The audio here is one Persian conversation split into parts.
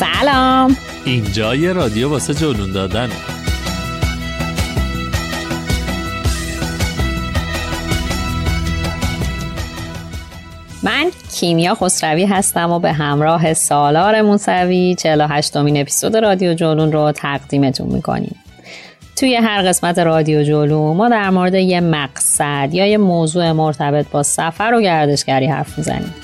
سلام. اینجا یه رادیو واسه جلون دادن. من کیمیا خسروی هستم و به همراه سالار موسوی 48 امین اپیزود رادیو جولون رو تقدیمتون می‌کنیم. توی هر قسمت رادیو جولون ما در مورد یه مقصد یا یه موضوع مرتبط با سفر و گردشگری حرف می‌زنیم.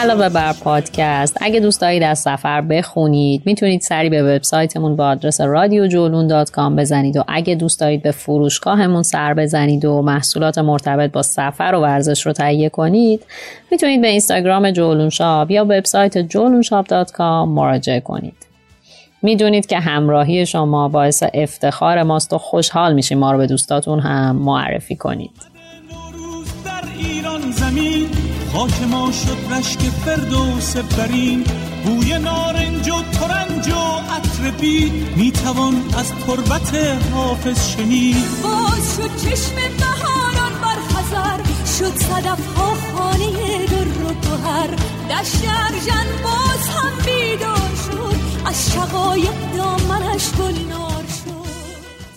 علاوه بر پادکست اگه دوست دارید از سفر بخونید می‌تونید سری به وبسایتمون با آدرس جولون بزنید و اگه دوست دارید به فروشگاهمون سر بزنید و محصولات مرتبط با سفر و ورزش رو تهیه کنید می‌تونید به اینستاگرام جولون شاپ یا وبسایت جولون مراجعه کنید. می‌دونید که همراهی شما باعث افتخار ماست و خوشحال میشیم ما رو به دوستاتون هم معرفی کنید. خاک ما شد رشک فردوس برین. بوی نارنج و ترنج و عطر بید. می‌توان از تربت حافظ شنید. باز شد چشم بهاران بر خزر شد صدف ها خانه در و گوهر. دشت ارژن باز هم بیدار شد. از شقایق دامنش گلنار.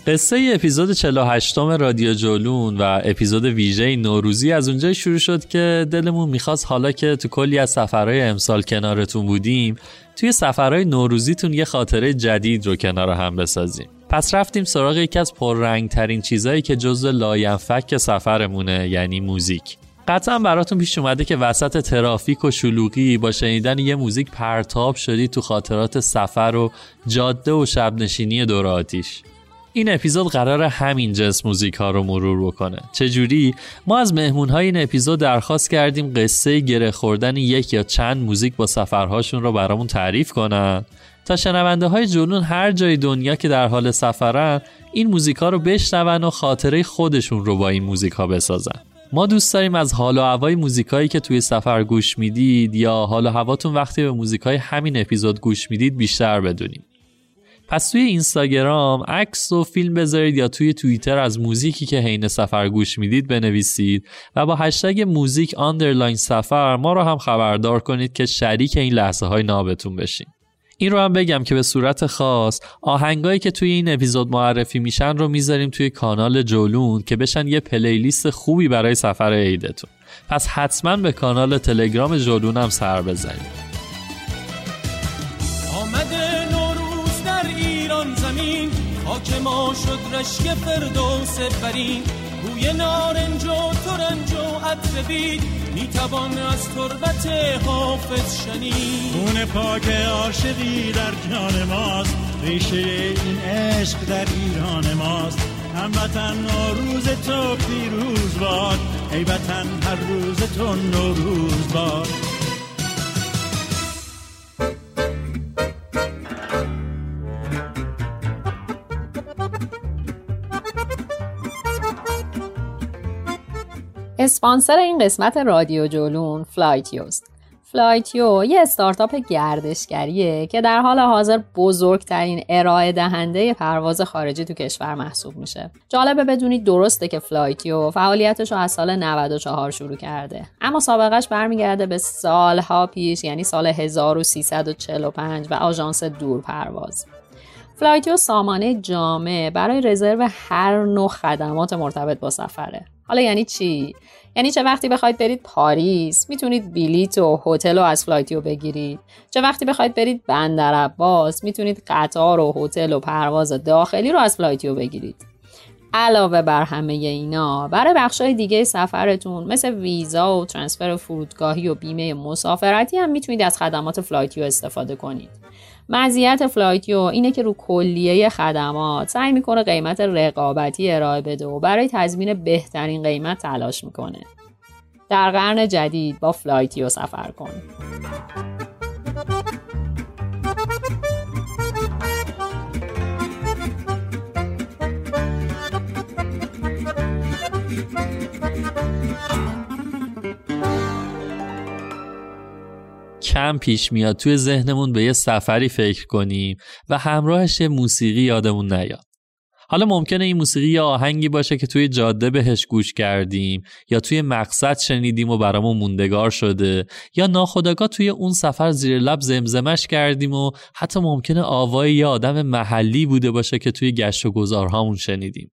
قصه اپیزود 48 رادیو جولون و اپیزود ویژه نوروزی از اونجای شروع شد که دلمون می‌خواست حالا که تو کلی از سفرهای امسال کنارتون بودیم توی سفرهای نوروزیتون یه خاطره جدید رو کنار هم بسازیم. پس رفتیم سراغ یکی از پررنگ ترین چیزهایی که جزو لاینفک سفرمونه یعنی موزیک. قطعا براتون پیش اومده که وسط ترافیک و شلوغی با شنیدن یه موزیک پرتاب شدی تو خاطرات سفر و جاده و شب نشینی دور آتیش. این اپیزود قراره همین جنس موزیک ها رو مرور بکنه. چجوری؟ ما از مهمون های این اپیزود درخواست کردیم قصه گره خوردن یک یا چند موزیک با سفرهاشون رو برامون تعریف کنن. تا شنونده های جنون هر جای دنیا که در حال سفرن این موزیک ها رو بشنون و خاطره خودشون رو با این موزیک ها بسازن. ما دوست داریم از حال و هوای موزیکایی که توی سفر گوش می‌دید یا حال و هواتون وقتی به موزیکای همین اپیزود گوش می‌دید بیشتر بدونیم. پس توی اینستاگرام عکس و فیلم بذارید یا توی توییتر از موزیکی که حین سفر گوش می‌دید بنویسید و با هشتگ موزیک underline سفر ما رو هم خبردار کنید که شریک این لحظه های نابتون بشین. این رو هم بگم که به صورت خاص آهنگایی که توی این اپیزود معرفی میشن رو می‌ذاریم توی کانال جولون که بشن یه پلیلیست خوبی برای سفر عیدتون. پس حتما به کانال تلگرام جولون هم سر بزنید. خاک ما شد رشک فردوس برین بوی نارنج و ترنج و عطر بید. می‌توان از تربت حافظ شنید. خون پاک عاشقی در جان ماست. ریشه این عشق در ایران ماست. هموطن نوروز تو پیروز باد. ای وطن هر روز تو نوروز باد. اسپانسر این قسمت رادیو جولون فلایتیوست فلایتیو یه استارتاپ گردشگریه که در حال حاضر بزرگترین ارائه دهنده پرواز خارجی تو کشور محسوب میشه. جالبه بدونید درسته که فلایتیو فعالیتش رو از سال 94 شروع کرده. اما سابقش برمیگرده به سالها پیش یعنی سال 1345 و آژانس دور پرواز. فلایتیو سامانه جامع برای رزرو هر نوع خدمات مرتبط با سفره. حالا یعنی چی؟ یعنی چه وقتی بخواید برید پاریس می‌تونید بلیت و هتل رو از فلایتیو بگیرید. چه وقتی بخواید برید بندر عباس می‌تونید قطار و هتل و پرواز داخلی رو از فلایتیو بگیرید. علاوه بر همه اینا برای بخشای دیگه سفرتون مثل ویزا و ترانسفر فرودگاهی و بیمه مسافرتی هم می‌تونید از خدمات فلایتیو استفاده کنید. مزیت فلایتیو اینه که رو کلیه خدمات سعی می‌کنه قیمت رقابتی ارائه بده و برای تضمین بهترین قیمت تلاش می‌کنه. در قرن جدید با فلایتیو سفر کن. کم پیش میاد توی ذهنمون به یه سفری فکر کنیم و همراهش یه موسیقی یادمون نیاد. حالا ممکنه این موسیقی یه آهنگی باشه که توی جاده بهش گوش کردیم یا توی مقصد شنیدیم و برامون موندگار شده یا ناخودآگاه توی اون سفر زیر لب زمزمش کردیم و حتی ممکنه آوای یه آدم محلی بوده باشه که توی گشت و گذارهامون شنیدیم.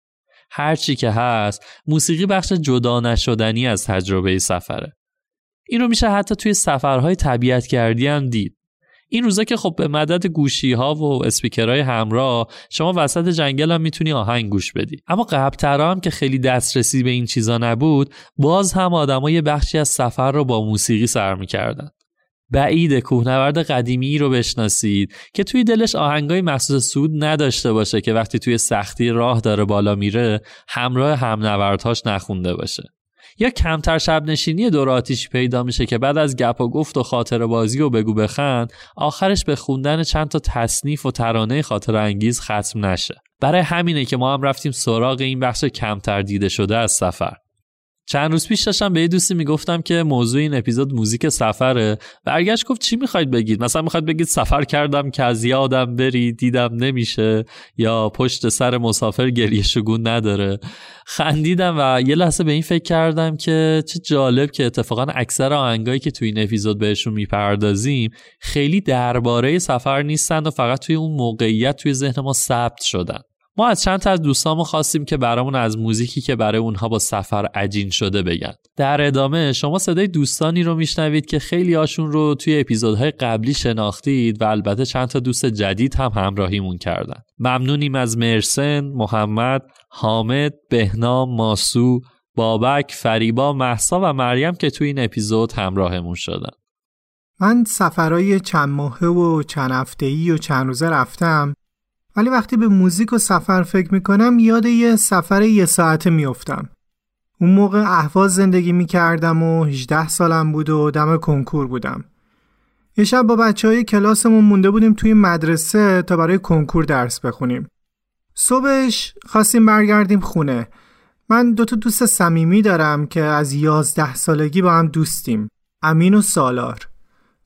هرچی که هست موسیقی بخش جدا نشدنی از تجربه سفره. این رو میشه حتی توی سفرهای طبیعت گردی هم دید. این روزا که خب به مدد گوشی ها و اسپیکرهای همراه شما وسط جنگل هم می‌تونی آهنگ گوش بدی. اما قبلترا هم که خیلی دسترسی به این چیزا نبود باز هم آدما یه بخشی از سفر رو با موسیقی سر می‌کردن. بعید کوهنورد قدیمی رو بشناسید که توی دلش آهنگای مخصوص سود نداشته باشه که وقتی توی سختی راه داره بالا میره همراه همنوردهاش نخونده باشه. یا کمتر شب نشینی دور آتیش پیدا میشه که بعد از گپ و گفت و خاطر بازی و بگو بخند آخرش به خوندن چند تا تصنیف و ترانه خاطر انگیز ختم نشه. برای همینه که ما هم رفتیم سراغ این بخش کمتر دیده شده از سفر. چند روز پیش داشتم به یه دوستی می‌گفتم که موضوع این اپیزود موزیک سفره برگشت گفت چی می‌خواید بگید؟ مثلا می‌خواید بگید سفر کردم که از یادم بری دیدم نمیشه یا پشت سر مسافر گریه شگون نداره. خندیدم و یه لحظه به این فکر کردم که چه جالب که اتفاقا اکثر آهنگایی که توی این اپیزود بهشون می‌پردازیم خیلی درباره سفر نیستند و فقط توی اون موقعیت توی ذهن ما ثبت شدن. ما از چند تا از دوستامون خواستیم که برامون از موزیکی که برای اونها با سفر عجین شده بگن. در ادامه شما صدای دوستانی رو میشنوید که خیلی هاشون رو توی اپیزودهای قبلی شناختید و البته چند تا دوست جدید هم همراهیمون کردن. ممنونیم از مرسن، محمد، حامد، بهنام، ماسو، بابک، فریبا، محسا و مریم که توی این اپیزود همراهمون شدن. من سفرهای چند ماهه و چند هفته‌ای و چند روزه رفتم ولی وقتی به موزیک و سفر فکر می‌کنم یاد یه سفر یه ساعته میافتم. اون موقع اهواز زندگی می‌کردم و 18 سالم بود و دم کنکور بودم. یه شب با بچه های کلاسمون مونده بودیم توی مدرسه تا برای کنکور درس بخونیم. صبحش خواستیم برگردیم خونه. من دوتا دوست صمیمی دارم که از یازده سالگی با هم دوستیم. امین و سالار.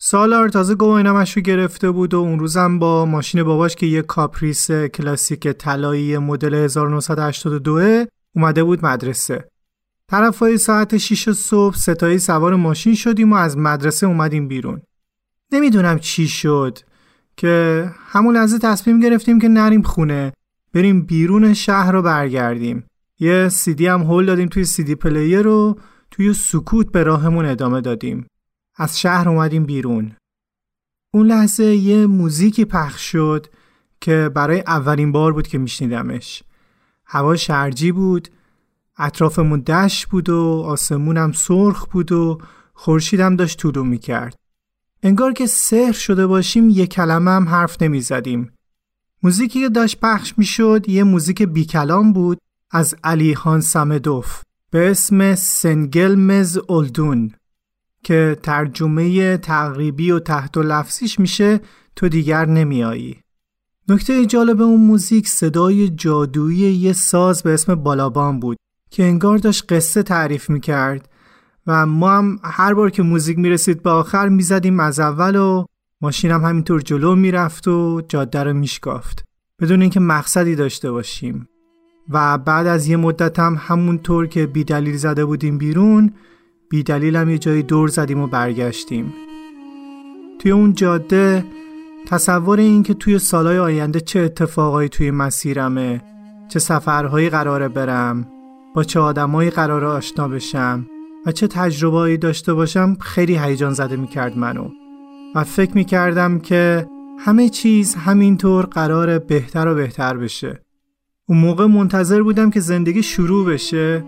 سالار تازه گواهینامش رو گرفته بود و اون روزم با ماشین باباش که یه کاپریس کلاسیک طلایی مدل 1982 اومده بود مدرسه. طرفای ساعت 6 صبح سه تایی سوار ماشین شدیم و از مدرسه اومدیم بیرون. نمی‌دونم چی شد. که همون لحظه تصمیم گرفتیم که نریم خونه بریم بیرون شهر و برگردیم یه سیدی هم هول دادیم توی CD player رو توی سکوت به راهمون ادامه دادیم از شهر اومدیم بیرون. اون لحظه یه موزیکی پخش شد که برای اولین بار بود که میشنیدمش. هوا شرجی بود اطرافمون دشت بود و آسمونم سرخ بود و خورشیدم داشت طولو می‌کرد. انگار که سحر شده باشیم یه کلمه هم حرف نمی زدیم. موزیکی که داشت پخش می شد یه موزیک بی کلام بود از علی خان سمدوف. به اسم سنگل مز اولدون. که ترجمه تقریبی و تحت و لفظیش میشه تو دیگر نمیایی. نکته جالب اون موزیک صدای جادویی یه ساز به اسم بالابان بود که انگار داشت قصه تعریف می‌کرد و ما هم هر بار که موزیک می‌رسید به آخر می‌زدیم از اول و ماشینم همینطور جلو می‌رفت و جاده رو میشکافت بدون اینکه مقصدی داشته باشیم و بعد از یه مدت هم همونطور که بیدلیل زده بودیم بیرون بیدلیل هم یه جایی دور زدیم و برگشتیم. توی اون جاده تصور این که توی سالهای آینده چه اتفاقایی توی مسیرمه چه سفرهایی قراره برم با چه آدمایی قراره آشنا بشم و چه تجربه‌ای داشته باشم خیلی هیجان زده می‌کرد منو. و فکر می‌کردم که همه چیز همینطور قراره بهتر و بهتر بشه. اون موقع منتظر بودم که زندگی شروع بشه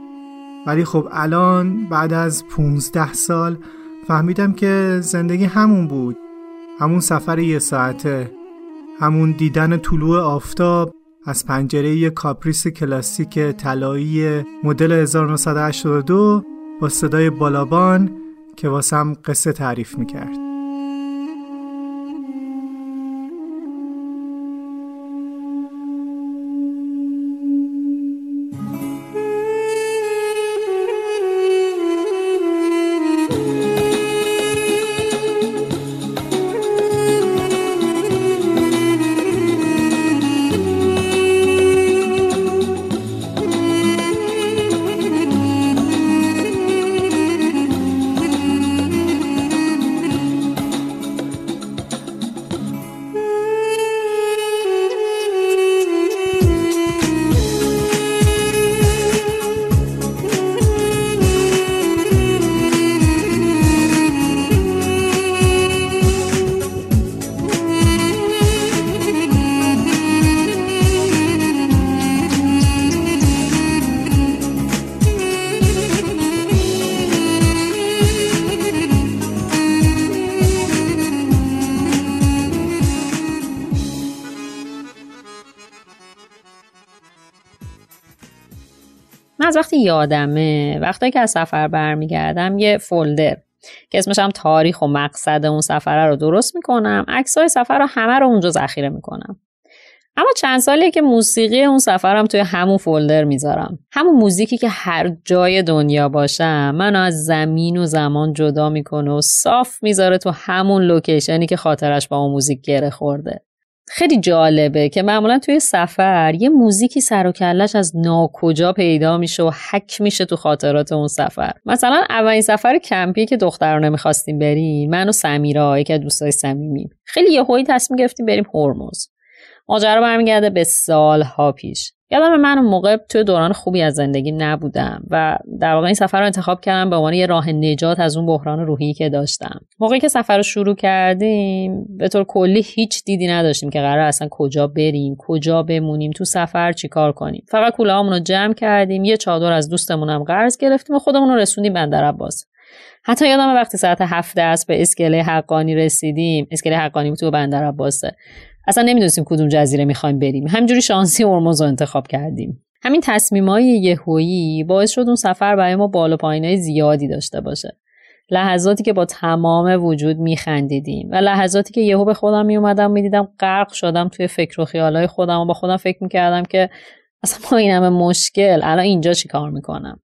ولی خب الان بعد از 15 سال فهمیدم که زندگی همون بود. همون سفر یه ساعته همون دیدن طلوع آفتاب از پنجره یه کاپریس کلاسیک طلایی مدل 1982 با صدای بالابان که واسم قصه تعریف می‌کرد. از وقتی یادمه وقتی که از سفر برمیگردم یه folder که اسمش هم تاریخ و مقصد اون سفره رو درست می‌کنم. عکسای سفر رو همه رو اونجا ذخیره می‌کنم. اما چند سالیه که موسیقی اون سفرم توی همون folder می‌ذارم. همون موزیکی که هر جای دنیا باشم. منو از زمین و زمان جدا می‌کنه و صاف می‌ذاره تو همون location ی که خاطرش با اون موزیک گره خورده. خیلی جالبه که معمولا توی سفر یه موزیکی سر و کلش از ناکجا پیدا میشه و حک میشه تو خاطرات اون سفر. مثلا اولین سفر کمپی که دخترانه می‌خواستیم بریم من و سمیرا یکی از دوستای صمیمیم. خیلی یهویی تصمیم گرفتیم بریم هرمز. ماجرا برمیگرده به سالها پیش. یادم من اون موقع توی دوران خوبی از زندگی نبودم و در واقع این سفر رو انتخاب کردم به عنوان یه راه نجات از اون بحران روحی که داشتم. موقعی که سفر رو شروع کردیم به طور کلی هیچ دیدی نداشتیم که قرار اصلا کجا بریم کجا بمونیم تو سفر چیکار کنیم. فقط کوله رو جمع کردیم یه چادر از دوستمونم قرض گرفتیم و خودمون رو رسوندیم بندر عباس. حتی یادم وقتی ساعت هفت است به اسکله حقانی رسیدیم اسکله حقانی تو بندر عباسه. اصلا نمی‌دونستیم کدوم جزیره می‌خوایم بریم. همجوری شانسی هرمز رو انتخاب کردیم. همین تصمیمای یهویی باعث شد اون سفر برای ما بالا پایینای زیادی داشته باشه. لحظاتی که با تمام وجود میخندیدیم و لحظاتی که یهو به خودم میومدم می‌دیدم غرق شدم توی فکر و خیالای خودم و با خودم فکر می‌کردم که اصلا با این همه مشکل الان اینجا چی کار می‌کنم؟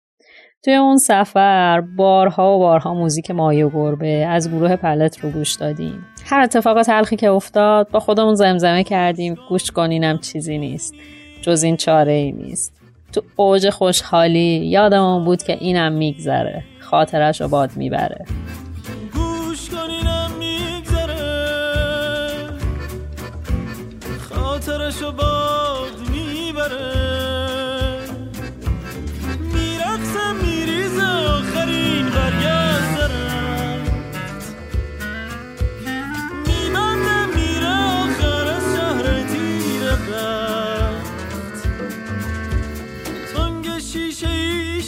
توی اون سفر بارها و بارها موزیک مایه و گربه از گروه پلت رو گوش دادیم. هر اتفاق تلخی که افتاد با خودمون زمزمه کردیم. گوش کنینم چیزی نیست. جز این چاره ای نیست. تو اوج خوشحالی یادمون بود که اینم میگذره. خاطرش رو باد می‌بره. گوش کنینم میگذره. آخرشو باد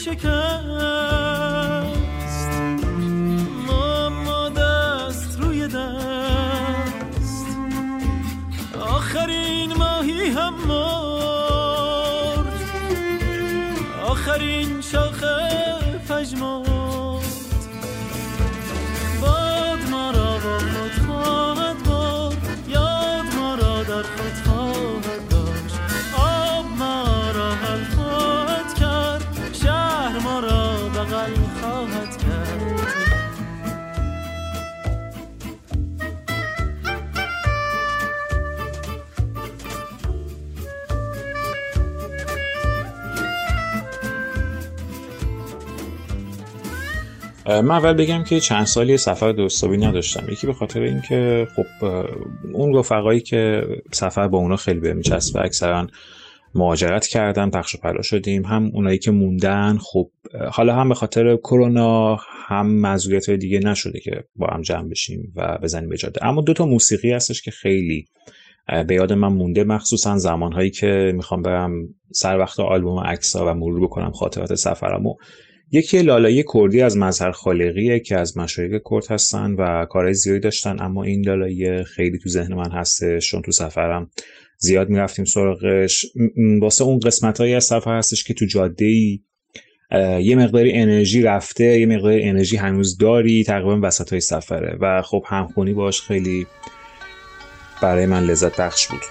ای من اول بگم که چند سالی سفر درستابی نداشتم یکی به خاطر اینکه خب اون رفقایی که سفر با اونا خیلی به میچسبه اکثرا مهاجرت کردن پخش و پلا شدیم. هم اونایی که موندن خب حالا هم به خاطر کرونا هم مزویت دیگه نشده که با هم جمع بشیم و بزنیم به جاده. اما دو تا موسیقی هستش که خیلی به یاد من مونده. مخصوصا زمانهایی که می‌خوام برم سر وقت آلبوم اکسا و مرور بکنم خاطرات سفرمو. یکی لالایی کردی از مظهر خالقیه که از مشایق کرد هستن و کارهای زیادی داشتن اما این لالایی خیلی تو ذهن من هستش چون تو سفرم زیاد می‌رفتیم سراغش. واسه اون قسمت از سفر هستش که تو جاده ای یه مقداری انرژی رفته یه مقداری انرژی هنوز داری تقریبا وسط های سفره و خب همخونی باش خیلی برای من لذت بخش بود.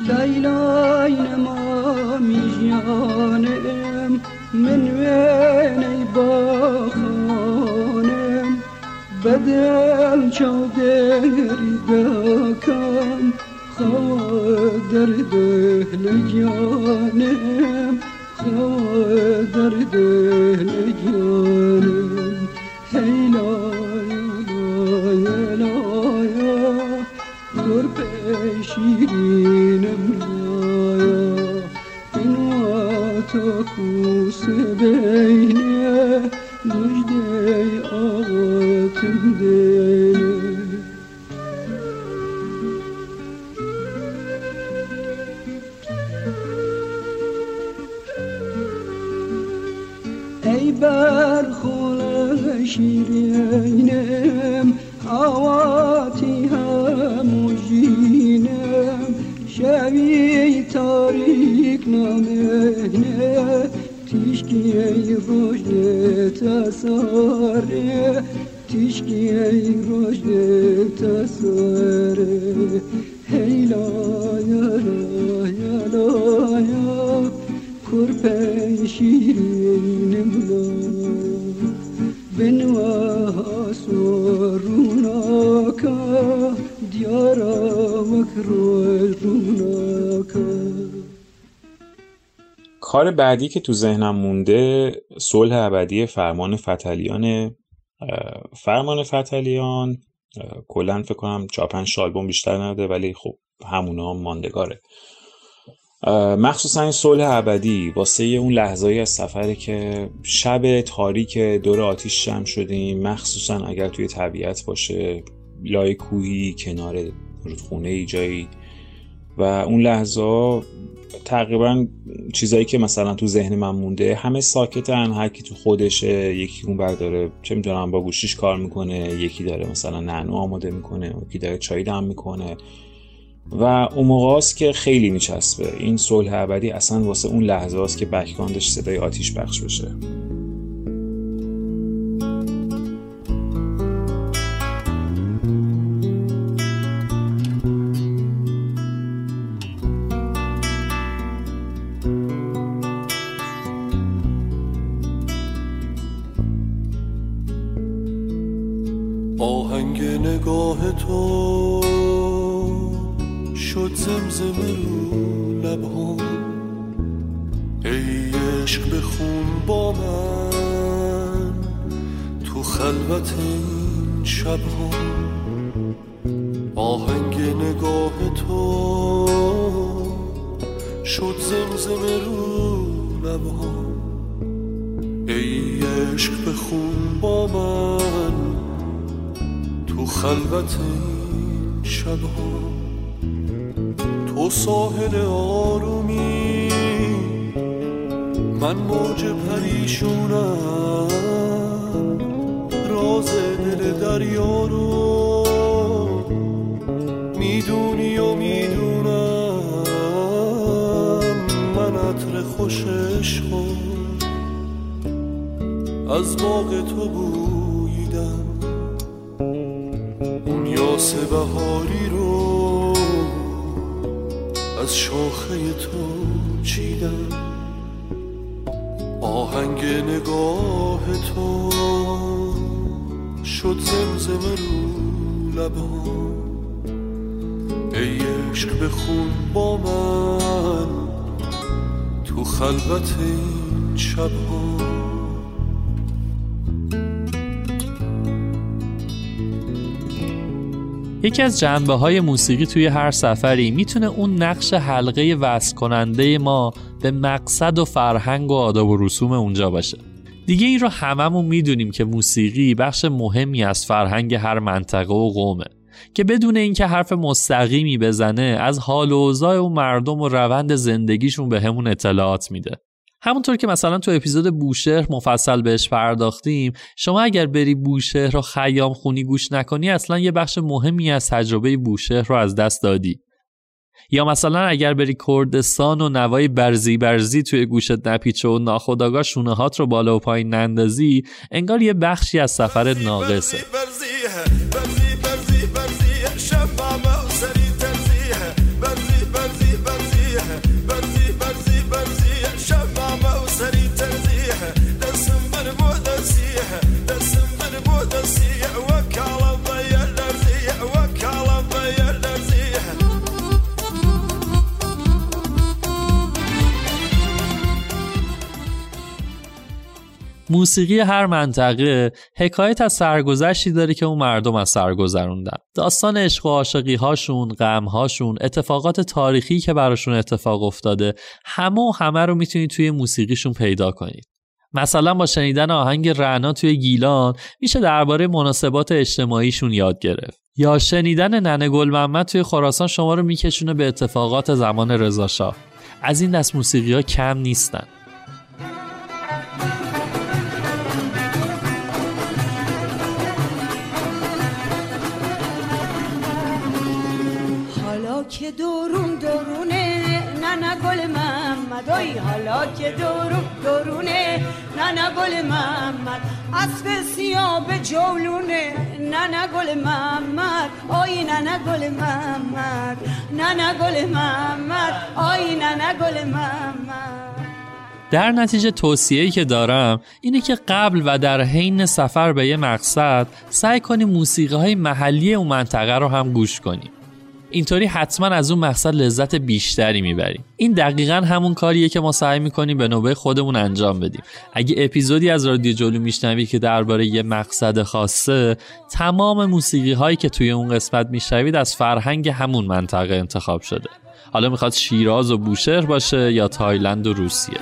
ليلى ما ميجانم من وين باخانم بدل چادری دکم خادر دهل جانم خادر دهل جانم هیلا یا لا یا قرب شیرینم واتو کوس بینه مجده آتم دینه ای برخول شیرینم حواتی هموجینم شوی تاریک نامنه تیشکی ای روشن تساره تیشکی ای روشن تساره هیلا یا لا یا لا یا کرپه شیرینم لا کار بعدی که تو ذهنم مونده صلح ابدی فرمان فتلیان فرمان فتلیان کلا فکر کنم چهار پنج بیشتر نداده ولی خب همونا هم ماندگاره مخصوصا این صلح ابدی واسه اون لحظایی از سفره که شب تاریک دور آتیش جمع شدیم مخصوصا اگر توی طبیعت باشه لای کوهی کنار رودخونه ای جایی. و اون لحظه تقریبا چیزایی که مثلا تو ذهن من مونده همه ساکتن هر کی تو خودشه یکی اون برداره چه می‌دونم با گوشیش کار می‌کنه یکی داره مثلا نعنو آماده می‌کنه یکی داره چای دم می‌کنه. و اون موقع است که خیلی میچسبه. این صلح ابدی اصلا واسه اون لحظه است که بکگراندش صدای آتیش پخش بشه. عطر خوش عشقم از باغ تو بوییدم اون یاس بهاری رو از شاخه تو چیدم. آهنگ نگاه تو شد زمزمه رو لبا ای عشق بخون با من خلوت این شبها یکی از جنبه های موسیقی توی هر سفری می‌تونه اون نقش حلقه وصل کننده ما به مقصد و فرهنگ و آداب و رسوم اونجا باشه. دیگه این رو هممون می‌دونیم که موسیقی بخش مهمی از فرهنگ هر منطقه و قومه. که بدون اینکه حرف مستقیمی بزنه از حال و اوضاع و مردم و روند زندگیشون به همون اطلاعات میده. همونطور که مثلا تو اپیزود بوشهر مفصل بهش پرداختیم شما اگر بری بوشهر رو خیام خونی گوش نکنی اصلا یه بخش مهمی از تجربه بوشهر رو از دست دادی. یا مثلا اگر بری کردستان و نوای برزی برزی توی گوشت نپیچه و ناخداگاه شونه هات رو بالا و پایین نندازی انگار یه بخشی از سفر ناقصه. موسیقی هر منطقه حکایت از سرگذشتی داره که اون مردم از سر گذروندن. داستان عشق و عاشقی هاشون غم هاشون اتفاقات تاریخی که براشون اتفاق افتاده همه و همه رو می‌تونید توی موسیقیشون پیدا کنید. مثلا با شنیدن آهنگ رعنا توی گیلان میشه درباره مناسبات اجتماعیشون یاد گرفت. یا شنیدن ننه گل محمد توی خراسان شما رو میکشونه به اتفاقات زمان رضا از این دست موسیقی ها کم نیستن. دورون دورونه. ننه گل محمد آی حالا که دورون دورونه. ننه گل محمد اسب سیاه به جولونه. ننه گل محمد آی ننه گل محمد. ننه گل محمد آی ننه گل محمد. در نتیجه توصیه‌ای که دارم اینه که قبل و در حین سفر به یه مقصد سعی کنیم موسیقی های محلی اون منطقه رو هم گوش کنیم. اینطوری حتما از اون مقصد لذت بیشتری می‌بریم. این دقیقا همون کاریه که ما سعی می‌کنیم به نوبه خودمون انجام بدیم. اگه اپیزودی از رادیو جلو میشنوید که درباره یه مقصد خاصه تمام موسیقی هایی که توی اون قسمت میشنوید از فرهنگ همون منطقه انتخاب شده. حالا می‌خواد شیراز و بوشهر باشه یا تایلند و روسیه.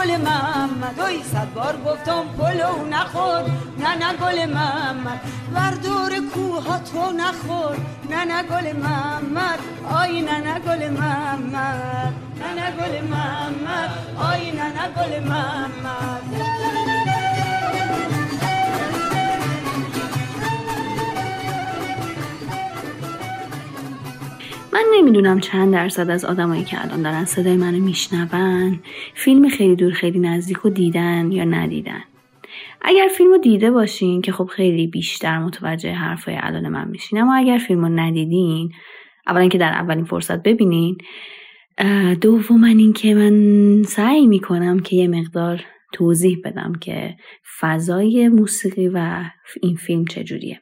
گل محمد. اوی صد بار گفتم پلو نخور. نه نه گل محمد. وردور کوها تو نخور. نه نه گل محمد. آی نه نه گل محمد. نه نه گل محمد. آی نه نه گل محمد. من نمی‌دونم چند درصد از آدمایی که الان دارن صدای منو میشنون فیلم خیلی دور خیلی نزدیک رو دیدن یا ندیدن. اگر فیلم رو دیده باشین که خب خیلی بیشتر متوجه حرفای الان من میشین اما اگر فیلم ندیدین اولا که در اولین فرصت ببینین دوما این که من سعی می‌کنم که یه مقدار توضیح بدم که فضای موسیقی و این فیلم چجوریه.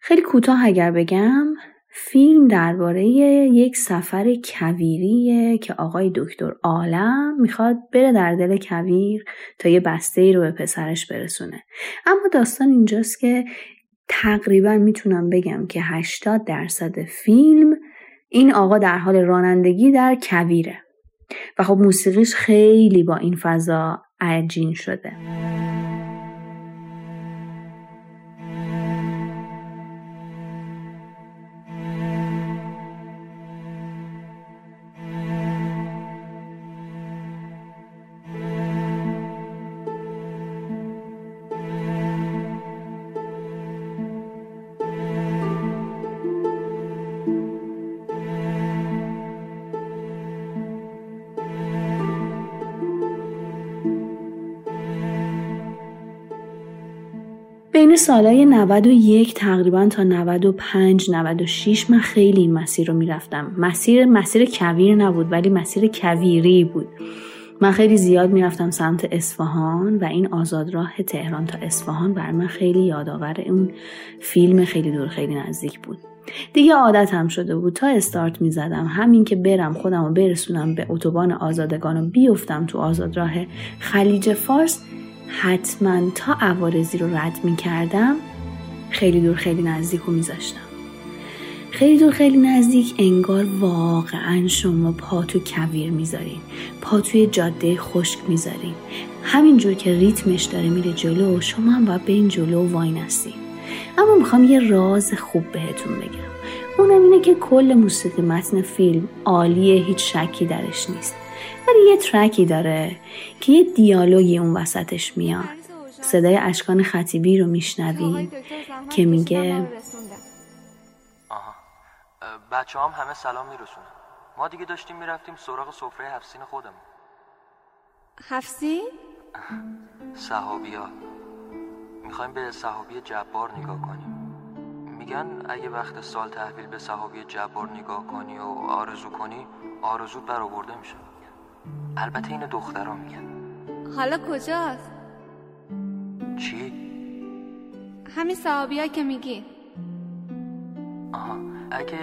خیلی کوتاه اگر بگم فیلم درباره یک سفر کویریه که آقای دکتر عالم می‌خواد بره در دل کویر تا یه بسته ای رو به پسرش برسونه. اما داستان اینجاست که تقریبا می‌تونم بگم که 80 درصد فیلم این آقا در حال رانندگی در کویره. و خب موسیقیش خیلی با این فضا عجین شده. بین سالهای 91 تقریبا تا 95 96 من خیلی این مسیر رو می‌رفتم. مسیر مسیر کویر نبود ولی مسیر کویری بود. من خیلی زیاد می‌رفتم سمت اصفهان و این آزادراه تهران تا اصفهان بر من خیلی یادآور اون فیلم خیلی دور خیلی نزدیک بود. دیگه عادت هم شده بود. تا استارت می زدم همین که برم خودم رو برسونم به اتوبان آزادگان و بیفتم تو آزادراه خلیج فارس حتما تا عوارضی رو رد می کردم خیلی دور خیلی نزدیک رو خیلی دور خیلی نزدیک انگار واقعا شما پا تو کویر می‌ذارین پا توی جاده خشک می‌ذارین. همینجور که ریتمش داره میره جلو شما هم باید این جلو وای نستین. اما می‌خوام یه راز خوب بهتون بگم. اونم اینه که کل موسیقی متن فیلم عالیه هیچ شکی درش نیست. ولی یه ترکی داره که یه دیالوگی اون وسطش میاد. صدای اشکان خطیبی رو میشنویم که میگه بچه هم همه سلام میرسونن. ما دیگه داشتیم می‌رفتیم سراغ سفره هفسین خودمون. هفسین؟ صحابی ها می‌خوایم به صحابی جبار نگاه کنیم. میگن اگه وقت سال تحویل به صحابی جبار نگاه کنی و آرزو کنی آرزوت برآورده میشه. البته این دخترها میگن. حالا کجاست؟ چی؟ همین صحابی که میگی. آها اگه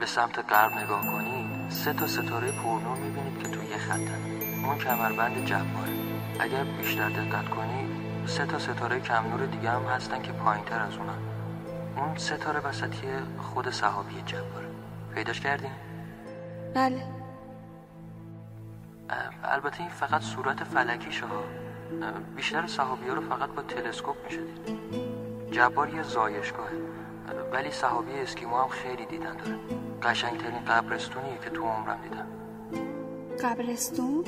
به سمت غرب نگاه کنید سه تا ستاره پرنور می‌بینید که توی یه خطن اون کمربند جباره. اگر بیشتر دقت کنید سه تا ستاره کم نور دیگه هم هستن که پایین تر از اونن. اون ستاره وسطی خود صحابی جباره. پیداش کردین؟ بله. البته این فقط صورت فلکیشه ها. بیشتر صحابی ها رو فقط با تلسکوپ میشه دید جبار یه زایشگاهه. ولی صحابی اسکیمو هم خیلی دیدن داره. قشنگترین قبرستونیه که تو عمرم دیدم. قبرستون؟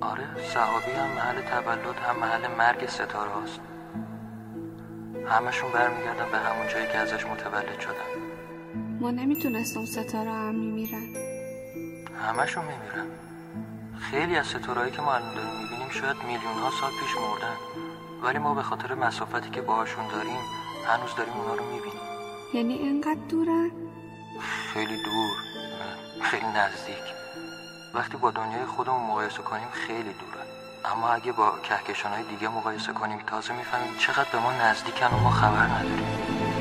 آره صحابی هم محل تولد هم محل مرگ ستاره هاست. همشون برمیگردن به همون جایی که ازش متولد شدن. ما نمی‌تونست اون ستاره هم میمیرن. همشون میمیرن. خیلی از که ما الان داریم می‌بینیم شاید میلیون ها سال پیش مردن. ولی ما به خاطر مسافتی که باهاشون داریم هنوز داریم اونا رو می‌بینیم. یعنی اینقدر دورن؟ خیلی دور. خیلی نزدیک. وقتی با دنیای خودمون مقایسه کنیم خیلی دورن. اما اگه با کهکشانهای دیگه مقایسه کنیم تازه می‌فهمیم چقدر به ما نزدیکن و ما خبر نداریم.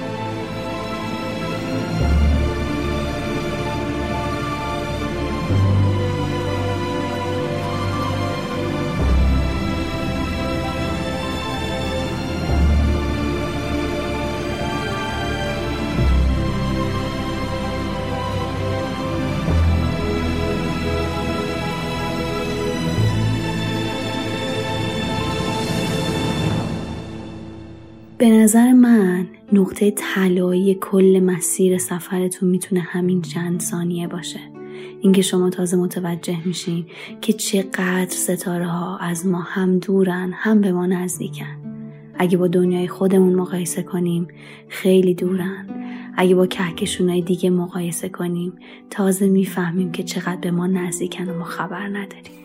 به نظر من نقطه طلایی کل مسیر سفرتون می‌تونه همین چند ثانیه باشه. اینکه شما تازه متوجه میشین که چقدر ستاره ها از ما هم دورن هم به ما نزدیکن. اگه با دنیای خودمون مقایسه کنیم خیلی دورن. اگه با کهکشونای دیگه مقایسه کنیم تازه می‌فهمیم که چقدر به ما نزدیکن و ما خبر نداریم.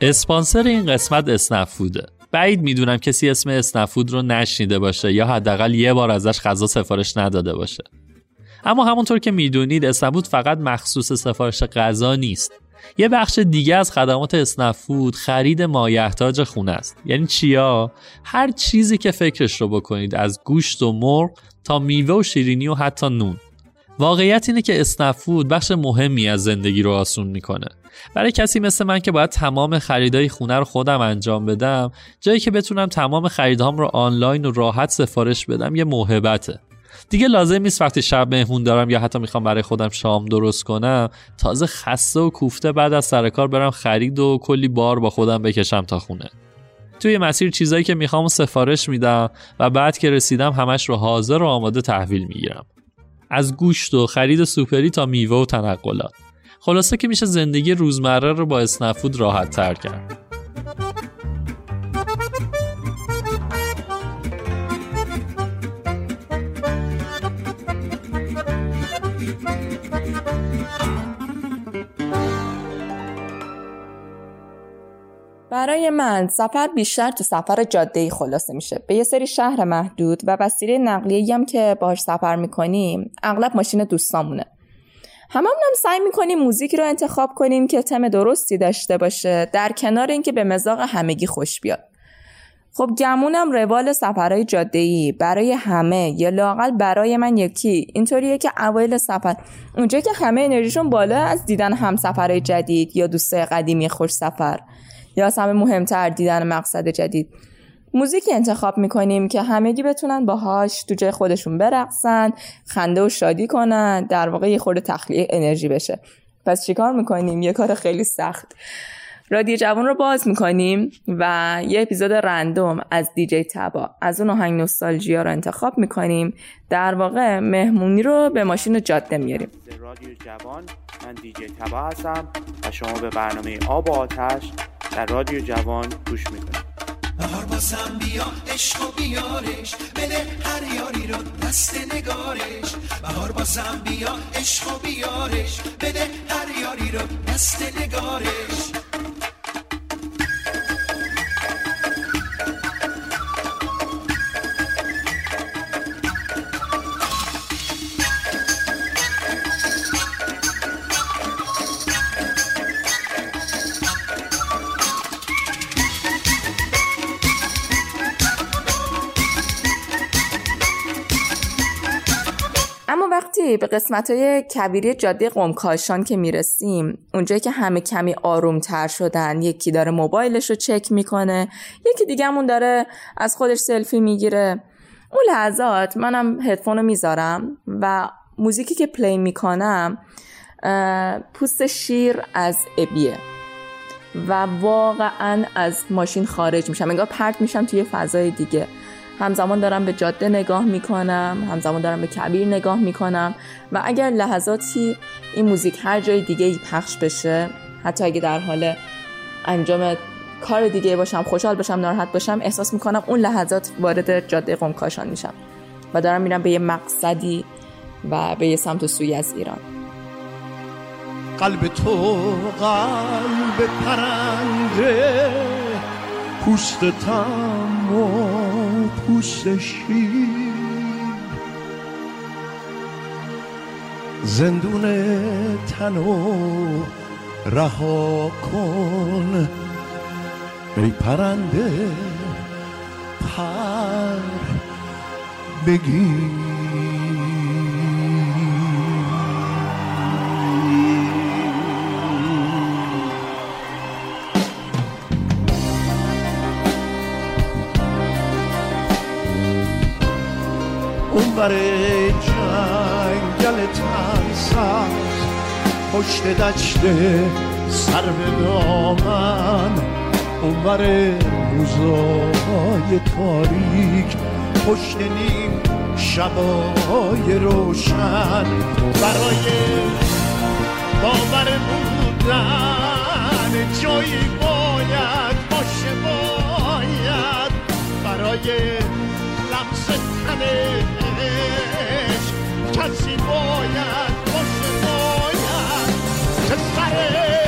اسپانسر این قسمت اسنفوده بعید می‌دونم کسی اسم اسنفود رو نشنیده باشه یا حداقل یه بار ازش غذا سفارش نداده باشه. اما همونطور که می‌دونید اسنفود فقط مخصوص سفارش غذا نیست. یه بخش دیگه از خدمات اسنفود خرید مایحتاج خونه است. یعنی چیا؟ هر چیزی که فکرش رو بکنید از گوشت و مرغ تا میوه و شیرینی و حتی نون. واقعیت اینه که اسنفود بخش مهمی از زندگی رو آسون می‌کنه. برای کسی مثل من که باید تمام خریدای خونه رو خودم انجام بدم جایی که بتونم تمام خریدهام رو آنلاین و راحت سفارش بدم یه موهبته. دیگه لازم نیست وقتی شب مهمون دارم یا حتی می‌خوام برای خودم شام درست کنم تازه خسته و کوفته بعد از سر کار برم خرید و کلی بار با خودم بکشم تا خونه. توی مسیر چیزایی که می‌خوام سفارش میدم و بعد که رسیدم همش رو حاضر و آماده تحویل می‌گیرم. از گوشت و خرید سوپری تا میوه و تنقلات. خلاصه که میشه زندگی روزمره رو با اسنفود راحت تر کرد. برای من سفر بیشتر تو سفر جاده ای خلاصه میشه. به یه سری شهر محدود و وسیله نقلیه هم که باهاش سفر می‌کنیم اغلب ماشین دوستامونه. هممون هم سعی می‌کنیم موزیکی رو انتخاب کنیم که تم درستی داشته باشه در کنار اینکه به مزاق همگی خوش بیاد. خب گمونم روال سفرهای جاده ای برای همه یا لاقل برای من یکی. اینطوریه که اوایل سفر اونجا که همه انرژیشون بالا از دیدن همسفرهای جدید یا دوستای قدیمی خوش سفر. یا از همه مهمتر دیدن مقصد جدید. موزیکی انتخاب می‌کنیم که همگی بتونن باهاش تو جای خودشون برقصن خنده و شادی کنن در واقع یه خورده تخلیه انرژی بشه. پس چیکار می‌کنیم؟ یه کار خیلی سخت. رادیو جوان رو باز می‌کنیم و یه اپیزود رندوم از دیجی تبا. از اون آهنگ نوستالژیا رو انتخاب می‌کنیم. در واقع مهمونی رو به ماشین جاده میاریم. رادیو جوان من دیجی تبا هستم و شما به برنامه آب و آتش در رادیو جوان گوش می‌کنید. بهار بازم بیا عشق و بیارش. بده هر یاری رو دست نگارش. بهار بازم بیا عشق و بیارش. بده هر یاری رو دست نگارش. وقتی به قسمت های کبیری جاده قمکاشان که می‌رسیم اونجایی که همه کمی آروم تر شدن یکی داره موبایلش رو چک می‌کنه یکی دیگهمون داره از خودش سلفی می‌گیره. اون لحظات منم هدفون رو می‌ذارم و موزیکی که پلی می‌کنم پوست شیر از ابیه و واقعا از ماشین خارج میشم. انگار پرت میشم توی فضای دیگه. همزمان دارم به جاده نگاه می‌کنم همزمان دارم به کبیر نگاه می‌کنم و اگر لحظاتی این موزیک هر جای دیگه ای پخش بشه حتی اگه در حال انجام کار دیگه باشم خوشحال باشم ناراحت باشم احساس می‌کنم اون لحظات وارد جاده قمکاشان میشم و دارم میرم به یه مقصدی و به یه سمت و سوی از ایران. قلب تو قلب پرنده پوست تم و پوست شیر. زندون تنو رها کن. ای پرنده پر بگیر. اون بر جنگل تنساز پشت دشت سر به دامن اون بر روزای تاریک پشت نیم شبای روشن. برای باور بودن جایی باید باشه باید. برای لمس تنش کسی باید باشه باید. که سر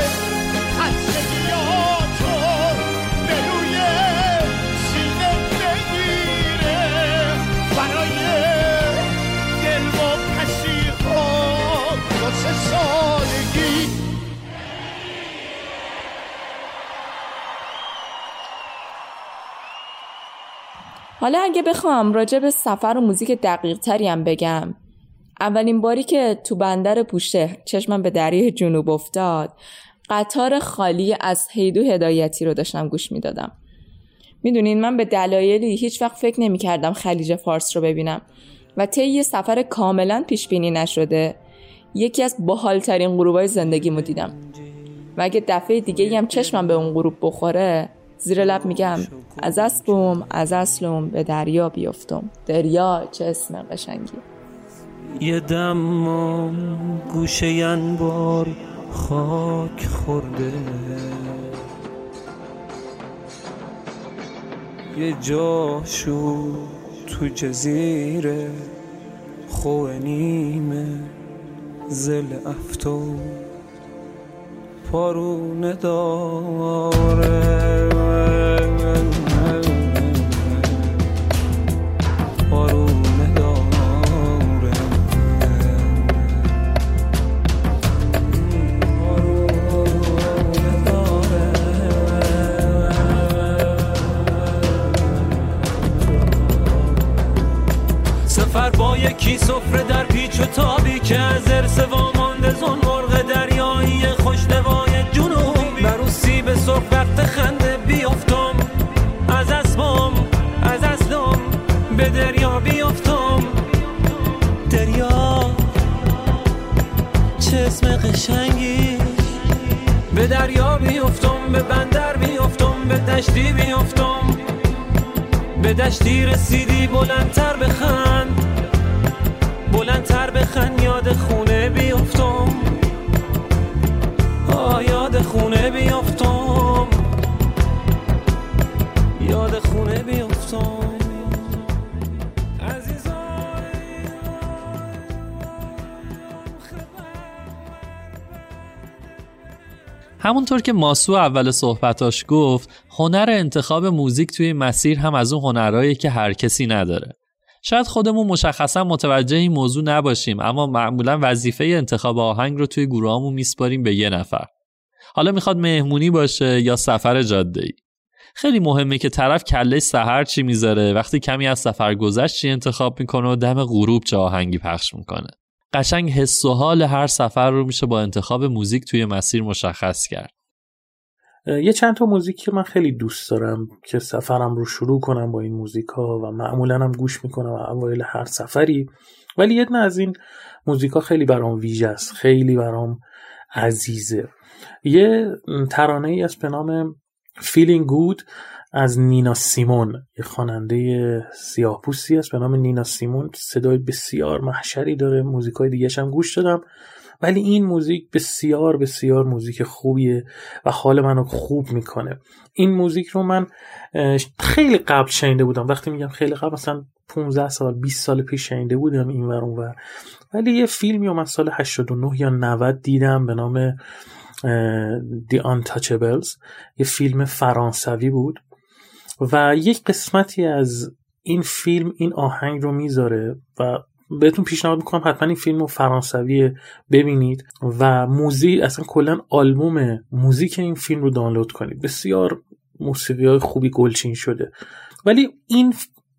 حالا اگه بخوام راجع به سفر و موزیک دقیق تری هم بگم. اولین باری که تو بندر پوشه چشمم به دریای جنوب افتاد قطار خالی از هیدو هدایتی رو داشتم گوش می‌دادم. می‌دونین من به دلایلی هیچ وقت فکر نمی کردم خلیج فارس رو ببینم و طی یه سفر کاملا پیش بینی نشده. یکی از باحالترین غروبای زندگیمو دیدم. و اگه دفعه دیگه هم چشمم به اون غروب بخوره زیر لب میگم از اسبم از اصلم به دریا بیفتم. دریا چه اسم قشنگی یه دم گوشه انبار خاک خورده. یه جاشو تو جزیره خوه نیمه زل افتون پارونه داره یکی سفره در پیچ و تابی که از ارس وامانده زون مرغ دریایی خوشنوای جنوبی. بر اون سیب سرخ وقت خنده بیافتم از اسبم از اصلم به دریا بیافتم. دریا چه اسم قشنگی. به دریا بیافتم به بندر بیافتم به دشتی بیافتم. به دشتی رسیدی بلندتر بخند. بخند یاد خونه بیافتم. آه یاد خونه بیافتم. یاد خونه بیافتم. همونطور که ماسو اول صحبتاش گفت هنر انتخاب موزیک توی مسیر هم از اون هنرهایی که هر کسی نداره. شاید خودمون مشخصا متوجه این موضوع نباشیم اما معمولا وظیفه انتخاب آهنگ رو توی گروهامون میسپاریم به یه نفر. حالا می‌خواد مهمونی باشه یا سفر جاده ای خیلی مهمه که طرف کله سحر چی می‌ذاره وقتی کمی از سفر گذشت چی انتخاب می‌کنه و دم غروب چه آهنگی پخش می‌کنه. قشنگ حس و حال هر سفر رو میشه با انتخاب موزیک توی مسیر مشخص کرد. یه چند تا موزیک که من خیلی دوست دارم که سفرم رو شروع کنم با این موزیک ها و معمولا هم گوش می‌کنم اوایل هر سفری. ولی یه از این موزیک ها خیلی برام ویژه است خیلی برام عزیزه. یه ترانه ای است به نام Feeling Good از نینا سیمون. یه خواننده سیاه پوستی است به نام نینا سیمون. صدای بسیار محشری داره موزیکای دیگه هم گوش دادم. ولی این موزیک بسیار بسیار موزیک خوبیه و حال منو خوب می‌کنه. این موزیک رو من خیلی قبل شنیده بودم. وقتی میگم خیلی قبل مثلا 15 سال 20 سال پیش شنیده بودم این ور اونور ولی یه فیلمی من سال 89 یا 90 دیدم به نام The Untouchables. یه فیلم فرانسوی بود و یک قسمتی از این فیلم این آهنگ رو می‌ذاره و بهتون پیشنهاد می‌کنم حتما این فیلم رو فرانسوی ببینید و موزیک اصلا کلا آلبوم موزیک این فیلم رو دانلود کنید. بسیار موسیقی های خوبی گلچین شده. ولی این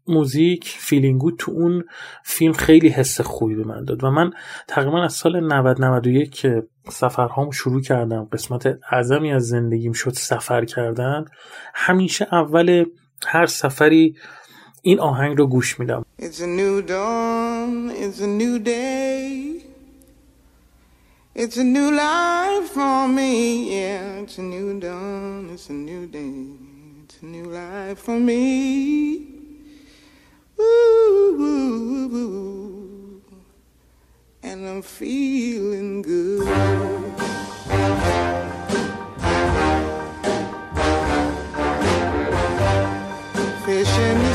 موزیک فیلینگو تو اون فیلم خیلی حس خوبی به من داد و من تقریبا از سال 90 91 که سفرهام شروع کردم قسمت اعظمی از زندگیم شد سفر کردن همیشه اول هر سفری این آهنگ رو گوش میدم It's a new dawn, it's a new day. It's a new life for me, yeah. It's a new dawn, it's a new day. It's a new life for me. Ooh, ooh, ooh. And I'm feeling good.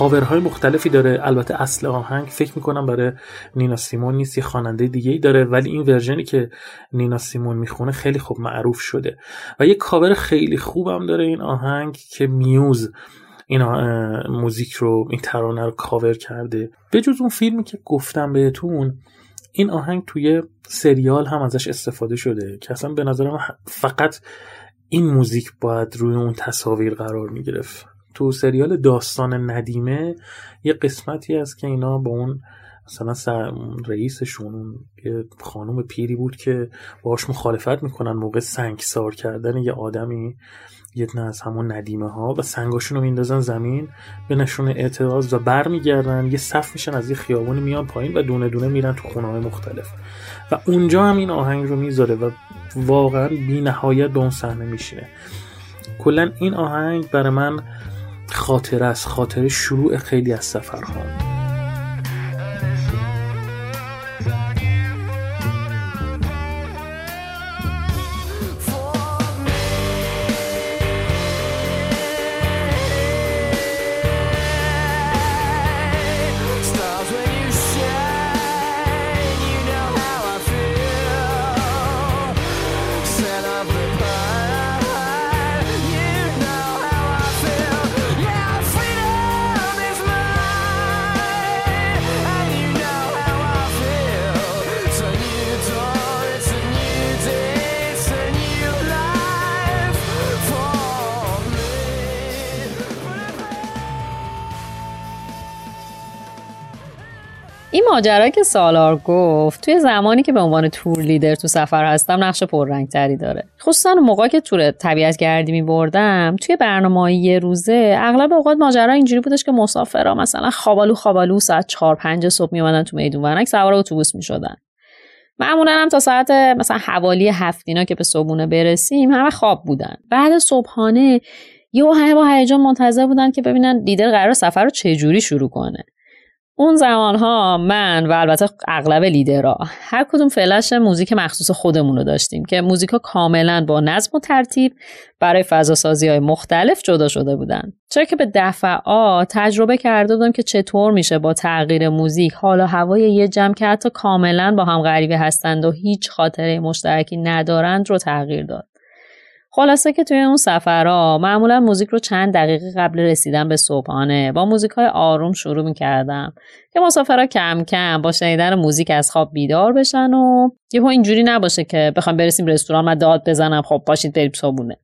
کاورهای مختلفی داره. البته اصل آهنگ فکر می‌کنم برای نینا سیمون نیست یه خواننده دیگه ای داره ولی این version ی که نینا سیمون می‌خونه خیلی خوب معروف شده. و یه کاور خیلی خوبم داره این آهنگ که Muse این موزیک رو این ترانه رو کاور کرده. به جز اون فیلمی که گفتم بهتون این آهنگ توی سریال هم ازش استفاده شده که اصلا به نظرم فقط این موزیک باید روی اون تصاویر قرار می گرفت تو سریال داستان ندیمه یه قسمتی هست که اینا با اون مثلا رئیسشون یه خانم پیری بود که باش مخالفت می‌کنن موقع سنگسار کردن یه آدمی یه از همون ندیمه ها و سنگاشون رو میندازن زمین به نشون اعتراض و برمیگردن یه صف میشن از یه خیابونی میان پایین و دونه دونه میرن تو خونه مختلف. و اونجا هم این آهنگ رو می‌ذاره و واقعا بی نهایت به اون صحنه میشینه. کلا این آهنگ برای من خاطر است خاطر شروع خیلی از سفرها. این ماجرا که سالار گفت توی زمانی که به عنوان تور لیدر تو سفر هستم نقش پررنگتری داره. خصوصا موقع که تور طبیعت گردی می بردم توی برنامه یه روزه اغلب اوقات ماجرا اینجوری بودش که مسافرا مثلا خوابالو خوابالو ساعت 4 5 صبح می اومدن تو میدون ونک سوار اتوبوس می شدن معمولا هم تا ساعت مثلا حوالی هفت اینا که به صبحونه برسیم همه خواب بودن. بعد صبحانه یه همه با هیجان منتظر بودن که ببینن لیدر قرار سفر رو چجوری شروع کنه. اون زمان ها من و البته اغلب لیدرها هر کدوم فلش موزیک مخصوص خودمون رو داشتیم که موزیک ها کاملا با نظم و ترتیب برای فضا سازی های مختلف جدا شده بودن. چرا که به دفعات تجربه کرده بودم که چطور میشه با تغییر موزیک حالا هوای یه جمع که حتی کاملا با هم غریبه هستند و هیچ خاطره مشترکی ندارند رو تغییر داد. خلاصه که توی اون سفرها معمولا موزیک رو چند دقیقه قبل رسیدن به صبحانه. با موزیک های آروم شروع می‌کردم که مسافرها کم کم با شنیدن موزیک از خواب بیدار بشن و یهو اینجوری نباشه که بخوام برسیم رستوران و داد بزنم. خب باشید بریم صبحونه.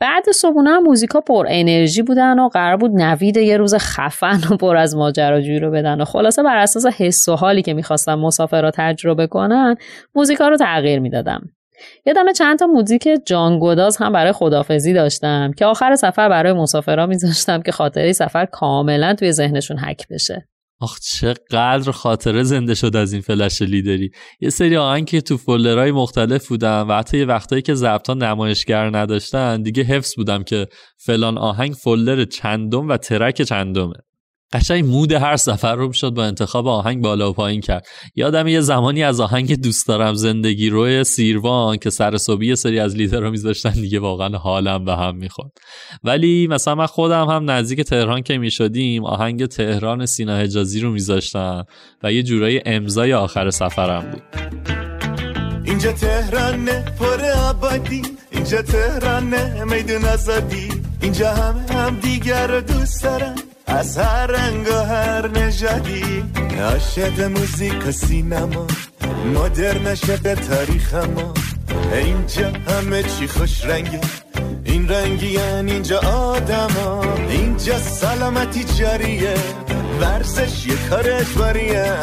بعد صبحونه موزیکا پر انرژی بودن و قرار بود نوید یه روز خفن و پر از ماجراجویی رو بدن و خلاصه بر اساس حس و حالی که می‌خواستم مسافرها تجربه کنن موزیکا رو تغییر می‌دادم. یادم چند تا موزیک جان گداز هم برای خدافزی داشتم که آخر سفر برای مسافرها میذاشتم که خاطره سفر کاملا توی ذهنشون حک بشه. آخ چقدر خاطره زنده شد از این فلش لیدری. یه سری آهنگ که تو فولدرهای مختلف بودن و حتی یه وقتایی که ضبطا نمایشگر نداشتن دیگه حفظ بودم که فلان آهنگ فولدر چندم و ترک چندمه. قشنگ مود هر سفر رو می‌شد با انتخاب آهنگ بالا و پایین کرد. یادم یه زمانی از آهنگ دوست دارم زندگی روی سیروان که سر صبحی سری از لیدر رو میذاشتن دیگه واقعا حالم به هم می‌خورد. ولی مثلا من خودم هم نزدیک تهران که می‌شدیم آهنگ تهران سینا حجازی رو میذاشتم و یه جورایی امضای آخر سفرم بود. اینجا تهرانه پر آبادی. اینجا تهرانه میدون آزادی. اینجا همه هم دیگر رو دوست دارن. از هر رنگ و هر نژادی عاشق موزیک و سینما مدرن شده تاریخ ما اینجا همه چی خوش رنگه این رنگی یعنی اینجا آدما. اینجا سلامتی جاریه ورزش یه کار اجباریه.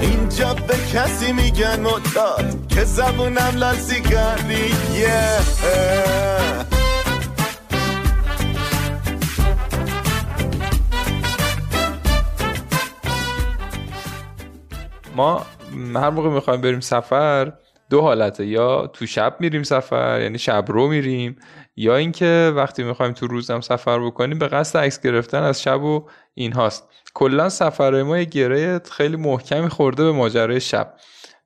اینجا به کسی میگن معتاد که زبونم لال سیگاریه ما هر موقع می‌خوایم بریم سفر دو حالته یا تو شب میریم سفر یعنی شب رو میریم یا اینکه وقتی می‌خوایم تو روزم سفر بکنیم به قصد عکس گرفتن از شب و این هاست. کلا سفر ما یه گره خیلی محکمی خورده به ماجرای شب.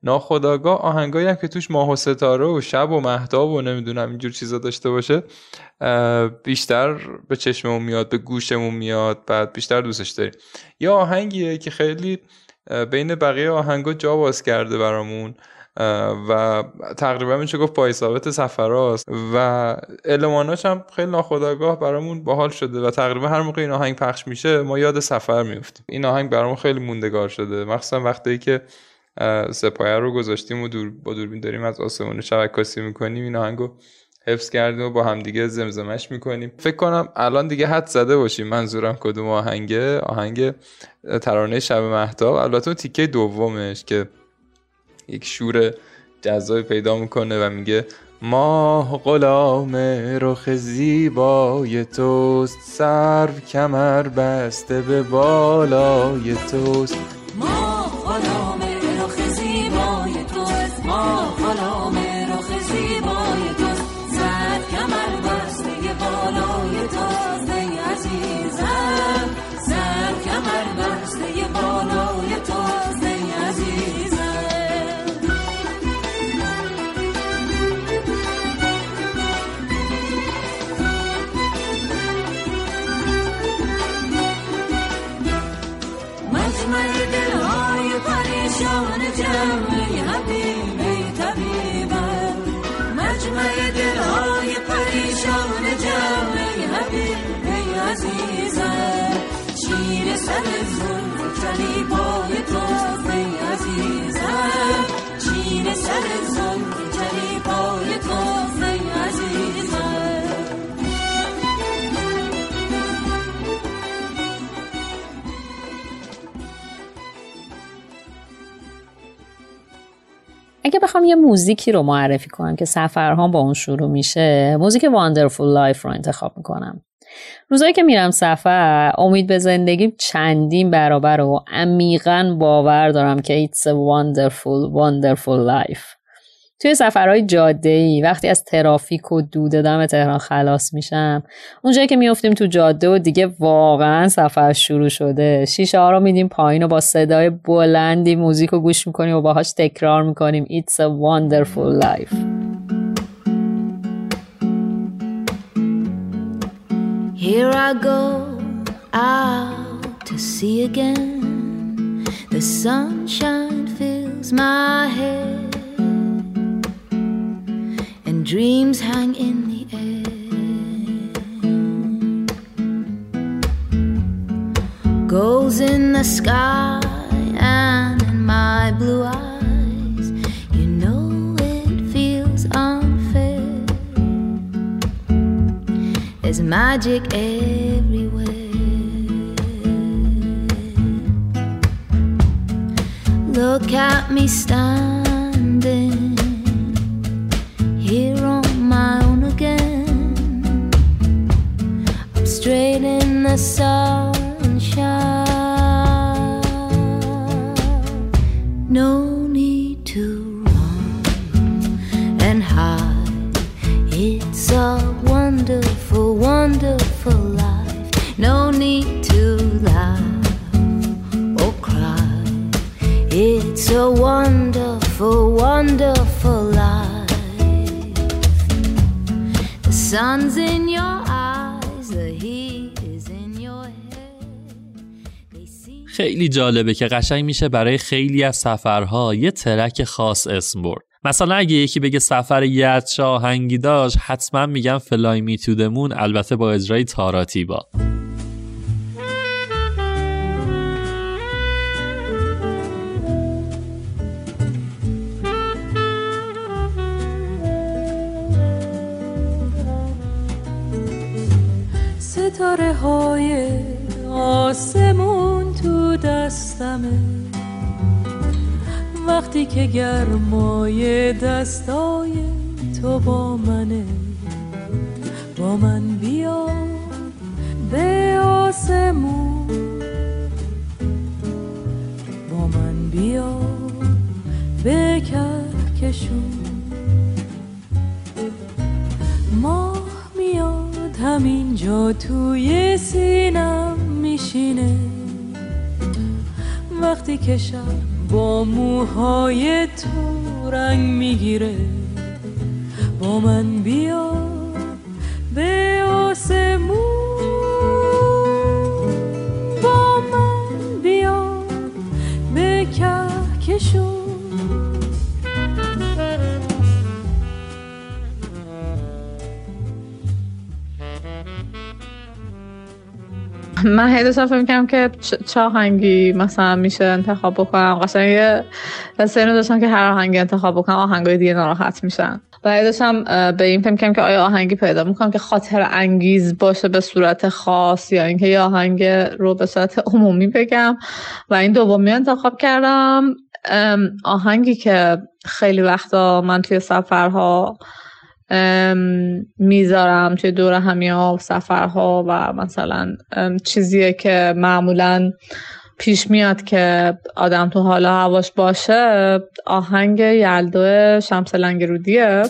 ناخداگاه آهنگایی هم که توش ماه و ستاره و شب و مهتاب و نمی‌دونم اینجور چیزا داشته باشه بیشتر به چشممون میاد به گوشمون میاد بعد بیشتر دوستش داریم. یه آهنگیه که خیلی بین بقیه آهنگا جا باز کرده برامون و تقریبا میشه گفت پای ثابت سفراست. و الماناش هم خیلی ناخداگاه برامون باحال شده و تقریبا هر موقع این آهنگ پخش میشه ما یاد سفر میفتیم. این آهنگ برامون خیلی موندگار شده. مخصوصا وقتی که سپایه رو گذاشتیم و دور با دوربین داریم از آسمون شبکاسی می‌کنیم این آهنگو حفظ کردیم و با همدیگه زمزمش می‌کنیم. فکر کنم الان دیگه حد زده باشیم منظورم کدوم آهنگه. آهنگ ترانه شب مهتاب. البته تیکه دومش که یک شور جذابی پیدا می‌کنه و میگه ماه غلام رخ زیبای توست سرو کمر بسته به بالای توست. ما غلام پریشان جمع حبیب ای طبیبم مجمع دلهای پریشان جمع حبیب ای عزیزم شیر سر زلف کلی پای ای عزیزم شیر سر زلف کلی پای توست اگه بخوام یه موزیکی رو معرفی کنم که سفرها با اون شروع میشه موزیک Wonderful Life رو انتخاب می‌کنم. روزایی که میرم سفر امید به زندگی چندین برابره و عمیقا باور دارم که a wonderful wonderful life. توی سفرهای جاده ای وقتی از ترافیک و دود و دم تهران خلاص میشم اونجایی که میفتیم تو جاده و دیگه واقعا سفر شروع شده. شیشه ها رو میدیم پایین و با صدای بلندی موزیک رو گوش می‌کنیم و باهاش تکرار می‌کنیم. It's a wonderful life. Here I go out to sea again. The sunshine fills my head, dreams hang in the air. Goals in the sky and in my blue eyes. You know it feels unfair. There's magic everywhere. Look at me standing my own again. I'm straight in the sunshine. No need to run and hide. It's a wonderful, wonderful life. No need to laugh or cry. It's a wonderful, wonderful sun's in your eyes, the heat is in your خیلی جالبه که قشنگ میشه برای خیلی از سفرها یه ترک خاص اسم برد. مثلا اگه یکی بگه سفر چه آهنگی داشت حتما میگم فلای می تو دمون البته با اجرای تاراتی با ستاره های آسمون تو دستمه. وقتی که گرمای دستای تو با منه با من بیا به آسمون. با من بیا به کهکشون. ماه میاد. همینجا توی سینم میشینه. وقتی که شب با موهای تو رنگ می‌گیره با من بیا به آسمون. با من بیا به کهکشون. من هی داشتم فکر می‌کردم که چه آهنگی مثلا میشه انتخاب بکنم. قشنگ یه اینو داشتم که هر آهنگی انتخاب بکنم آهنگای دیگه ناراحت میشن و هی داشتم به این فکر می‌کردم که آیا آهنگی پیدا می‌کنم که خاطر انگیز باشه به صورت خاص یا اینکه یه آهنگ رو به صورت عمومی بگم. و این دومی انتخاب کردم. آهنگی که خیلی وقتا من توی سفرها می‌ذارم توی دور همیا سفرها و مثلا چیزیه که معمولا پیش میاد که آدم تو حال و هواش باشه آهنگ یلدو شمس لنگرودیه.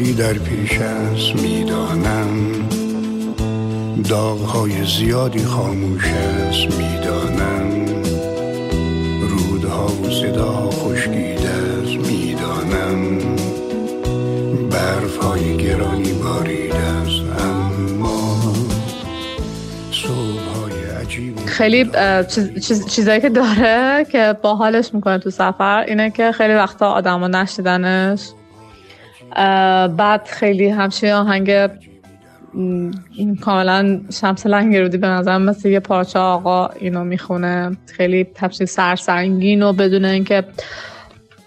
زیادی در پیش است می‌دانم. داغ های زیادی خاموش است می‌دانم. رودها و صداها خشکیده است می‌دانم. برف های گرانی باریده است اما. صبح های عجیب خیلی چیز- چیز- چیزایی که داره که باحالش می‌کنه تو سفر اینه که خیلی وقتا آدما نشیدنش اه، بعد خیلی همچین آهنگ کاملا شمس لنگرودی به نظرم مثل یه پارچه آقا اینو می‌خونه. خیلی همچین سرسنگین و بدون اینکه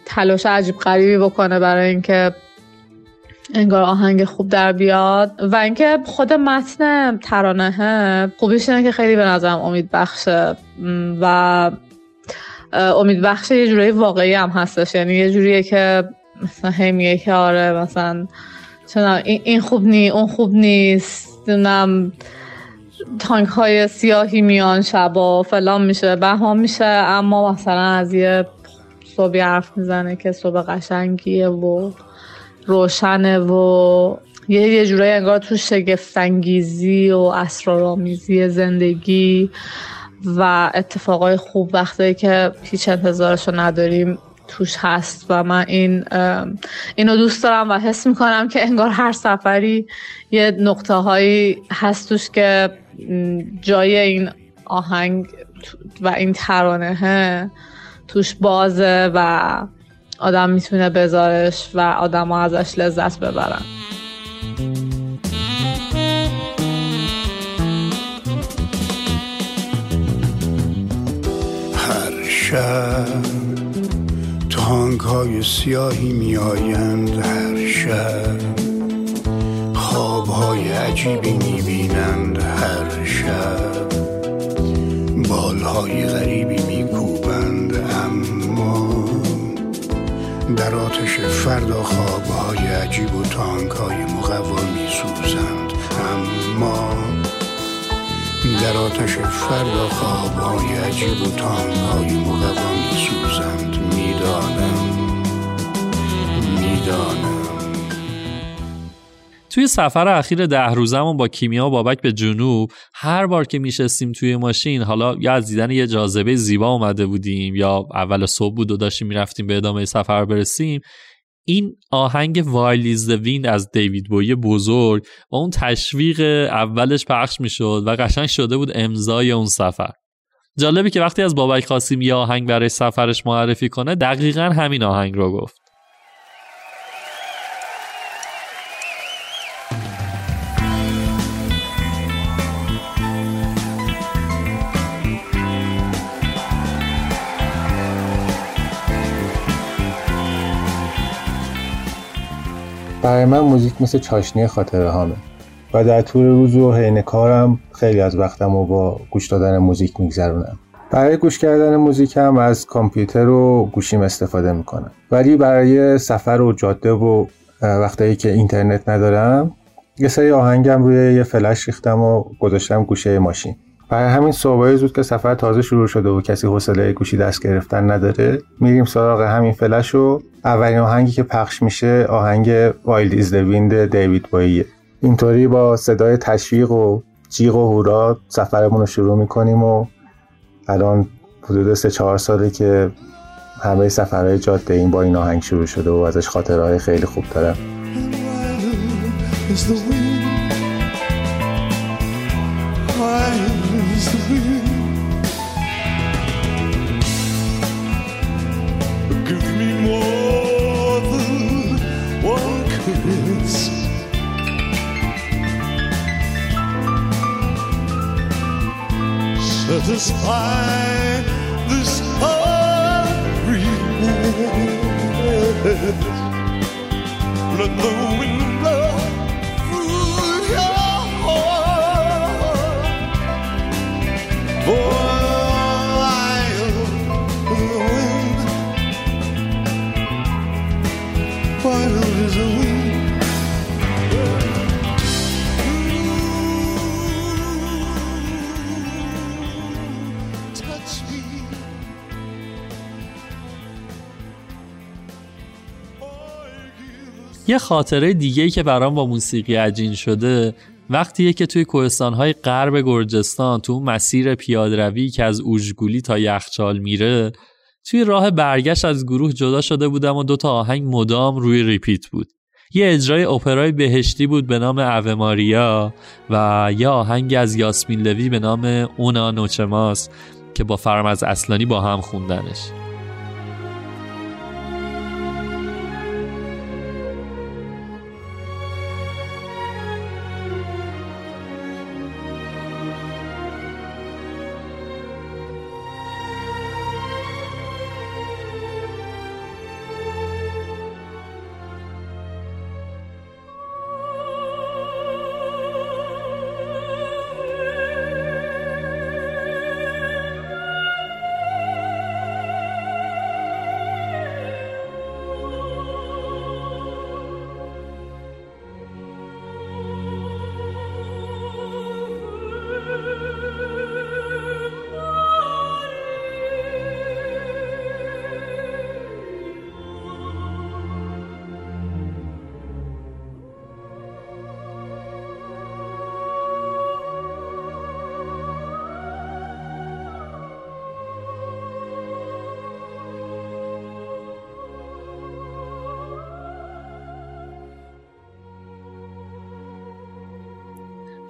تلاش عجیب غریبی بکنه برای اینکه انگار آهنگ خوب در بیاد. و اینکه خود متن ترانه خوبیش اینه که خیلی به نظرم امید بخشه. و امید بخش یه جورایی واقعی هم هستش. یعنی یه جوریه که مثلا هی میگه که آره مثلا چون این خوب نی اون خوب نیست نمی‌دونم تانک های سیاهی میان شبا فلان میشه بهمان میشه اما مثلا از یه صبحی حرف می‌زنه که صبح قشنگیه و روشنه و یه یه جورایی انگار تو شگفتانگیزی و اسرارآمیزی زندگی و اتفاقای خوب وقتایی که هیچ انتظارشو نداریم. توش هست و من این اینو دوست دارم و حس می‌کنم که انگار هر سفری یه نقطه هایی هست توش که جای این آهنگ و این ترانه توش بازه و آدم می‌تونه بذارش و آدم ازش لذت ببرن. تانک های سیاهی میآیند هر شب. خواب های عجیبی می‌بینند هر شب. بال های غریبی میکوبند اما در آتش فردا خواب های عجیب و تانک های مقوا میسوزند اما در آتش فردا خواب های عجیب و تانک های مقوا میسوزند می‌دانم می‌دانم. توی سفر اخیر ده روزمون با کیمیا و بابک به جنوب هر بار که میشستیم توی ماشین حالا یا از دیدن یه جاذبه زیبا اومده بودیم یا اول صبح بود و داشتیم می‌رفتیم به ادامه سفر برسیم این آهنگ وایلیز ویند از دیوید بوی بزرگ و اون تشویق اولش پخش می‌شد و قشنگ شده بود امضای اون سفر. جالبی که وقتی از بابک خواستیم یه آهنگ برای سفرش معرفی کنه دقیقا همین آهنگ رو گفت. برای من موزیک مثل چاشنی خاطره هامه. و در طول روز و حین کارم خیلی از وقتم رو با گوش دادن موزیک میگذرونم. برای گوش کردن موزیک هم از کامپیوتر و گوشیم استفاده می‌کنم. ولی برای سفر و جاده و وقتایی که اینترنت ندارم یه سری آهنگم روی یه فلش ریختم و گذاشتم گوشه ماشین. برای همین صبحای زود که سفر تازه شروع شده و کسی حوصله گوشی دست گرفتن نداره میریم سراغ همین فلش و اولین آهنگی که پخش میشه آهنگ Wild Is the Wind دیوید بوییه اینطوری با صدای تشویق و جیغ و هورا سفرمون رو شروع می‌کنیم و الان حدود سه چهار ساله که همه سفرهای جاده این با این آهنگ شروع شده و ازش خاطرهای خیلی خوب دارم. Give me more than one kiss. Satisfy this hungry. Let the wind یه خاطره دیگه که برام با موسیقی عجین شده وقتیه که توی کوهستانهای غرب گرجستان تو مسیر پیادروی که از اوژگولی تا یخچال میره توی راه برگشت از گروه جدا شده بودم و دوتا آهنگ مدام روی ریپیت بود. یه اجرای اپرای بهشتی بود به نام اوه ماریا و یه آهنگ از یاسمین لوی به نام اونا نوچماس که با فرمز اصلانی با هم خوندنش.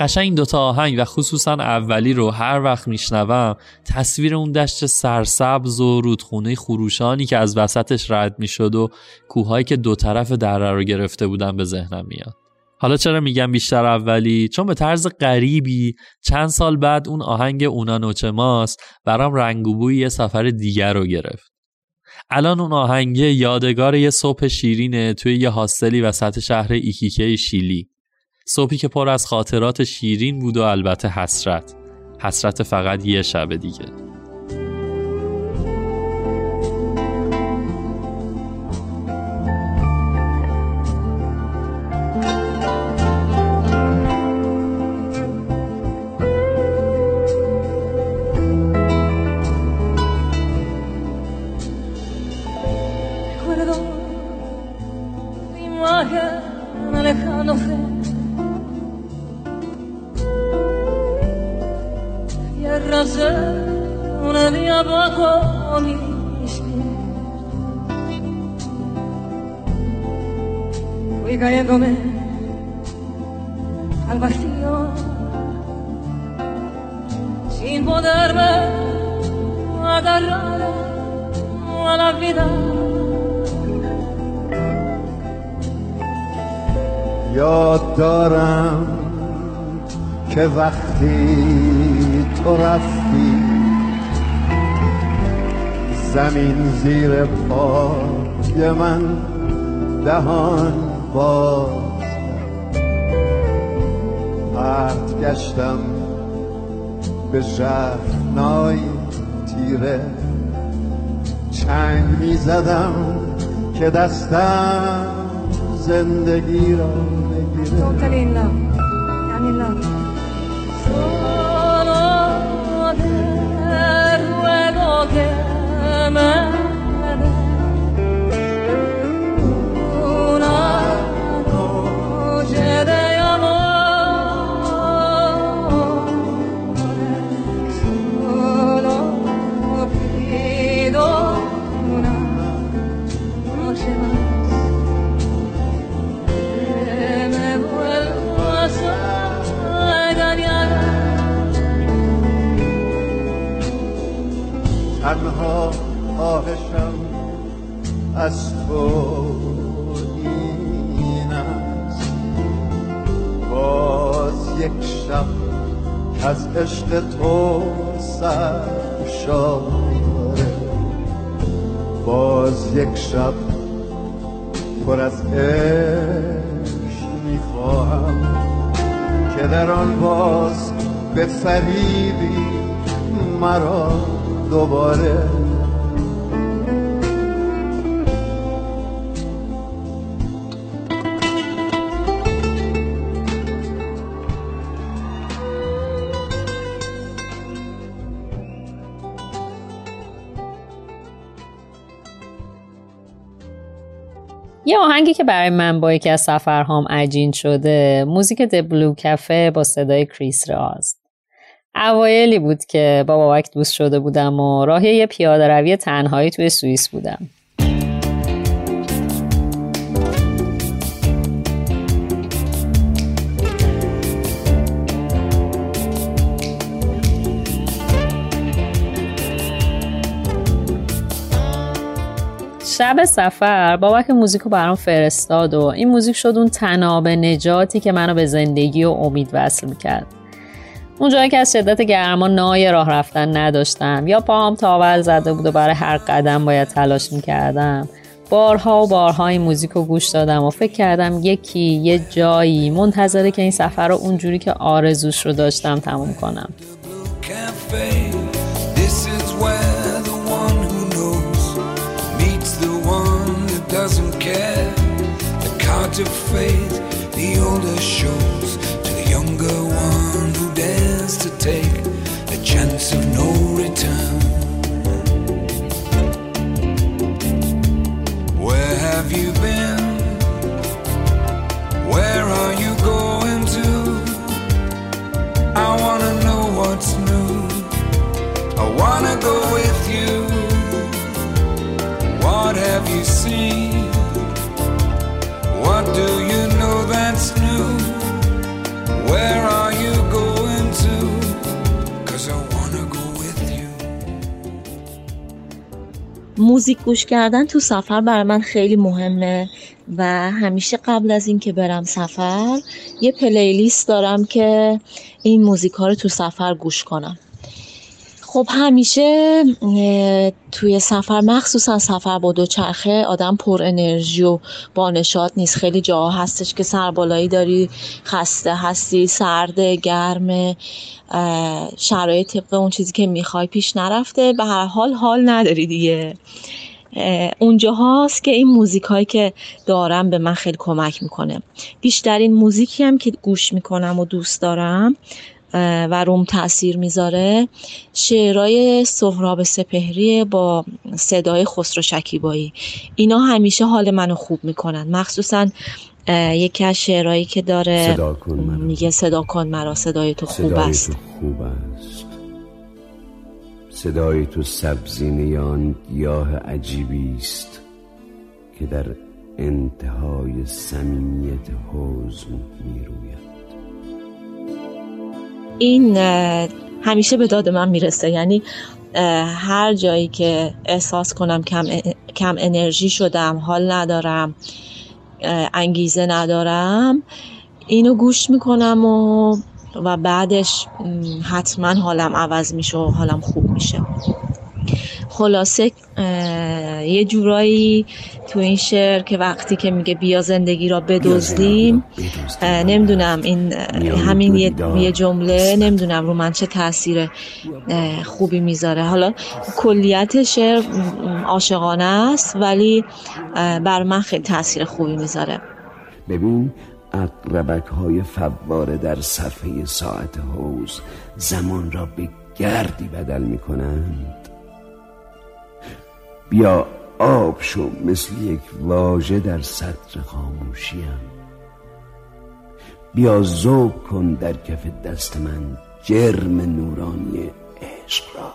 قشنگ این دوتا آهنگ و خصوصا اولی رو هر وقت میشنوم تصویر اون دشت سرسبز و رودخونه خروشانی که از وسطش رد می‌شد و کوههایی که دو طرف دره رو گرفته بودن به ذهنم میاد. حالا چرا میگم بیشتر اولی؟ چون به طرز غریبی چند سال بعد اون آهنگ اونا نوچه ماست برام رنگ و بوی یه سفر دیگر رو گرفت. الان اون آهنگ یادگار یه صبح شیرینه توی یه هاستلی وسط شهر ایکیکه شیلی. صبحی که پر از خاطرات شیرین بود و البته حسرت. حسرت فقط یه شب دیگه. Pies. Fui cayéndome al vacío sin poderme agarrar a la vida. یاد دارم که وقتی تو رفتی زمین زیر پای من دهان باز پرت گشتم به ژرفنای تیره چنگ می زدم که دستم زندگی را بگیره آهنگی که برای من با یکی از سفرهام عجین شده موزیک دبلو کفه با صدای کریس راست اوایلی بود که با بابک دوست شده بودم و راهی یه پیاده روی تنهایی توی سوئیس بودم. شب سفر بابک موزیک رو برام فرستاد و این موزیک شد اون تناب نجاتی که منو به زندگی و امید وصل می‌کرد. اون جایی که از شدت گرما نای راه رفتن نداشتم یا پاهم تاول زده بود و برای هر قدم باید تلاش می‌کردم. بارها و بارها این موزیک رو گوش دادم و فکر کردم یکی یه جایی منتظره که این سفر رو اونجوری که آرزوش رو داشتم تموم کنم. The cards of fate, the older shows to the younger one who dares to take a chance of موزیک گوش کردن تو سفر برای من خیلی مهمه و همیشه قبل از اینکه برم سفر یه پلیلیست دارم که این موزیک ها رو تو سفر گوش کنم. خب همیشه توی سفر مخصوصا سفر با دوچرخه آدم پر انرژی و با نشاط نیست. خیلی جاها هستش که سربالایی داری خسته هستی سرده گرمه اه، شرایط طبق اون چیزی که می‌خوای پیش نرفته. به هر حال حال نداری دیگه. اونجا هاست که این موزیک هایی که دارم به من خیلی کمک می‌کنه. بیشترین موزیکی هم که گوش می‌کنم و دوست دارم و روم تاثیر می‌ذاره. شعرهای سهراب سپهری با صدای خسرو شکیبایی. اینا همیشه حال منو خوب می‌کنن. مخصوصا یکی از شعرهایی که داره صدا کن مرا. میگه صدا کن مرا صدای تو خوب صدای است. تو خوب است. صدای تو سبزینه آن گیاه عجیبی است که در انتهای صمیمیت حزن می‌روید. این همیشه به داد من می‌رسه. یعنی هر جایی که احساس کنم کم, کم انرژی شدم حال ندارم انگیزه ندارم اینو گوش می‌کنم و و بعدش حتما حالم عوض میشه و حالم خوب میشه. خلاصه یه جورایی تو این شعر که وقتی که میگه بیا زندگی را بدزدیم نمی‌دونم این همین یه, جمله نمی‌دونم رو من چه تاثیر خوبی می‌ذاره. حالا کلیت شعر عاشقانه است ولی بر من خیلی تاثیر خوبی می‌ذاره. ببین اقربک های فواره در صفحه ساعت حوز زمان را به گردی بدل می کنند بیا آب شو مثل یک واژه در سطر خاموشیم. بیا ذوق کن در کف دست من جرم نورانی عشق را.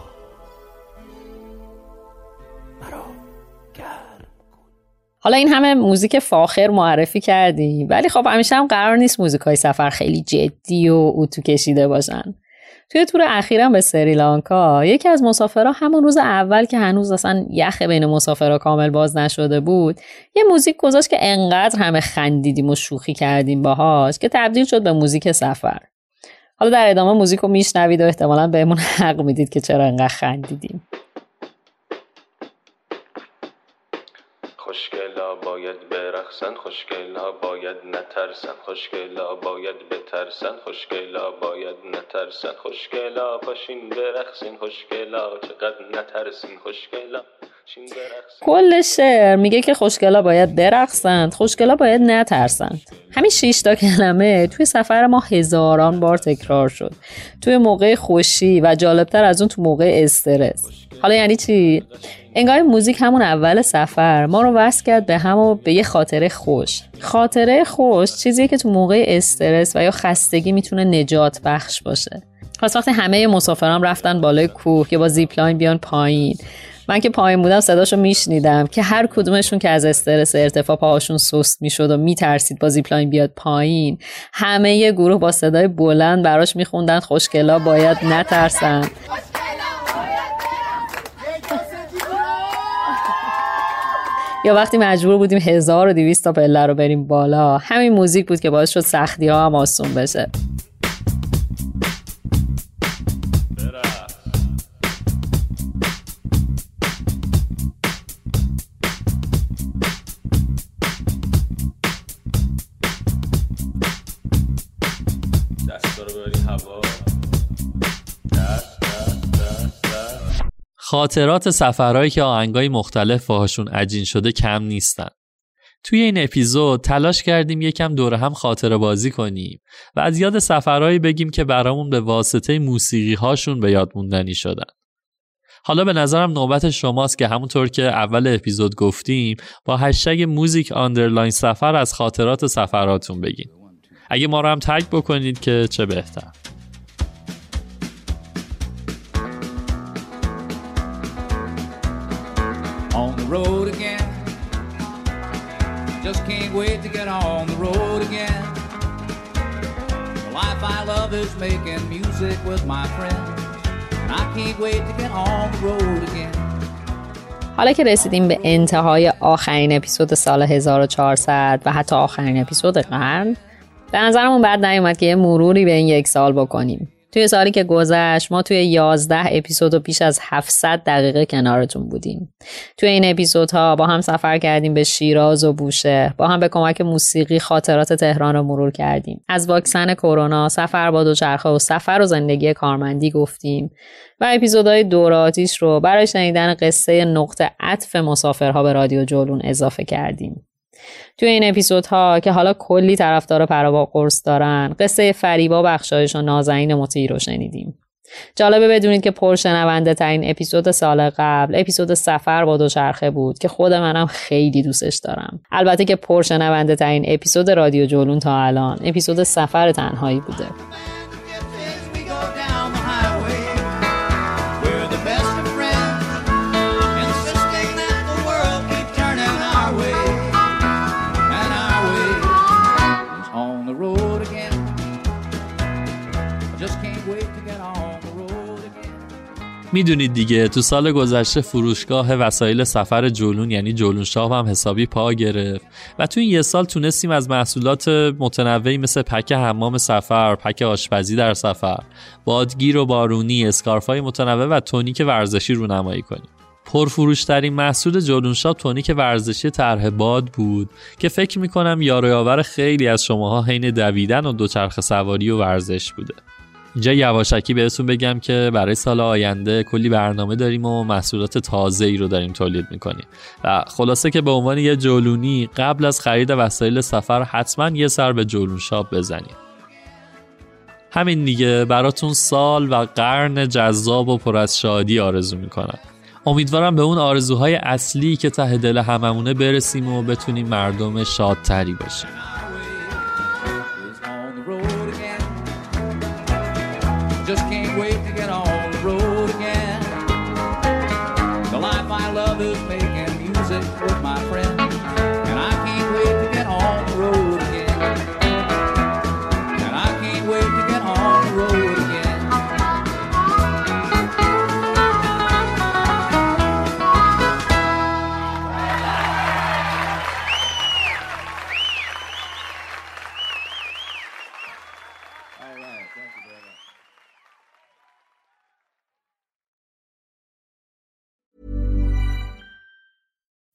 حالا این همه موزیک فاخر معرفی کردیم ولی خب همیشه هم قرار نیست موزیک های سفر خیلی جدی و اتو کشیده باشن. توی تور اخیرم به سریلانکا یکی از مسافرها همون روز اول که هنوز اصلا یخ بین مسافرها کامل باز نشده بود یه موزیک گذاشت که انقدر همه خندیدیم و شوخی کردیم باهاش که تبدیل شد به موزیک سفر. حالا در ادامه موزیک رو میشنوید و احتمالا بهمون حق می‌دید که چرا انقدر خندیدیم. باید برقصن خوشگلا باید نترسن خوشگلا باید بترسن خوشگلا باید نترسن خوشگلا پاشین برقصین خوشگلا چقدر نترسین برقصین کل شعر میگه که خوشگلا باید برقصند خوشگلا باید نترسند. همین شیش تا کلمه توی سفر ما هزاران بار تکرار شد. توی موقع خوشی و جالبتر از اون تو موقع استرس. حالا یعنی چی؟ انگار موزیک همون اول سفر. ما رو وصل کرد به هم و به یه خاطره خوش. خاطره خوش چیزیه که تو موقع استرس و یا خستگی می‌تونه نجات بخش باشه. پس وقتی همه مسافرام رفتن بالای کوه که با zipline بیان پایین. من که پایین بودم صداشو میشنیدم که هر کدومشون که از استرس ارتفاع پاهاشون سست می‌شد و میترسید با zipline بیاد پایین همه ی گروه با صدای بلند براش میخوندن خوشگلا باید نترسن. یا وقتی مجبور بودیم 1200 تا پله رو بریم بالا همین موزیک بود که باعث شد سختی ها هم آسون بشه. خاطرات سفرهایی که آهنگای مختلف باهاشون عجین شده کم نیستن. توی این اپیزود تلاش کردیم یکم دور هم خاطره بازی کنیم و از یاد سفرهایی بگیم که برامون به واسطه موسیقی هاشون به یاد موندنی شدن. حالا به نظرم نوبت شماست که همونطور که اول اپیزود گفتیم با هشتگ music underline سفر از خاطرات سفراتون بگین. اگه ما رو هم تگ بکنید که چه بهتر. Road again. Just can't wait to get on the road again. The life I love is making music with my friends. And I can't wait to get on the road again. حالا که رسیدیم به انتهای آخرین اپیزود سال 1400 و حتی آخرین اپیزود قرن به نظرمون بعد نیومد که یه مروری به این یک سال بکنیم توی سالی که گذشت ما توی 11 اپیزود و بیش از 700 دقیقه کنارتون بودیم. توی این اپیزودها با هم سفر کردیم به شیراز و بوشهر با هم به کمک موسیقی خاطرات تهران رو مرور کردیم. از واکسن کرونا سفر با دوچرخه و سفر و زندگی کارمندی گفتیم و اپیزودهای دور آتیش رو برای شنیدن قصه نقطه عطف مسافرها به رادیو جولون اضافه کردیم. توی این اپیزودها که حالا کلی طرفدار پروا قرص دارن قصه فریبا بخشایش و نازنین مطیعی رو شنیدیم. جالبه بدونید که پرشنونده ترین اپیزود سال قبل اپیزود سفر با دوچرخه بود که خود منم خیلی دوستش دارم. البته که پرشنونده ترین اپیزود رادیو جولون تا الان اپیزود سفر تنهایی بوده. می‌دونید دیگه تو سال گذشته فروشگاه وسایل سفر جولون یعنی جولون شاپ هم حسابی پا گرفت و تو این یه سال تونستیم از محصولات متنوعی مثل پک حمام سفر، پک آشپزی در سفر، بادگیر و بارونی، اسکارفای متنوع و تونیک ورزشی رونمایی کنیم. پرفروشترین محصول جولون شاپ تونیک ورزشی طرح باد بود که فکر می‌کنم یار و یاور خیلی از شماها حین دویدن و دوچرخه سواری و ورزش بوده اینجا یواشکی بهتون بگم که برای سال آینده کلی برنامه داریم و محصولات تازه ای رو داریم تولید می‌کنیم. و خلاصه که به عنوان یه جولونی قبل از خرید وسایل سفر حتما یه سر به جولون شاپ بزنید همین دیگه براتون سال و قرن جذاب و پر از شادی آرزو می‌کنم. امیدوارم به اون آرزوهای اصلی که ته دل هممونه برسیم و بتونیم مردم شادتری باشیم.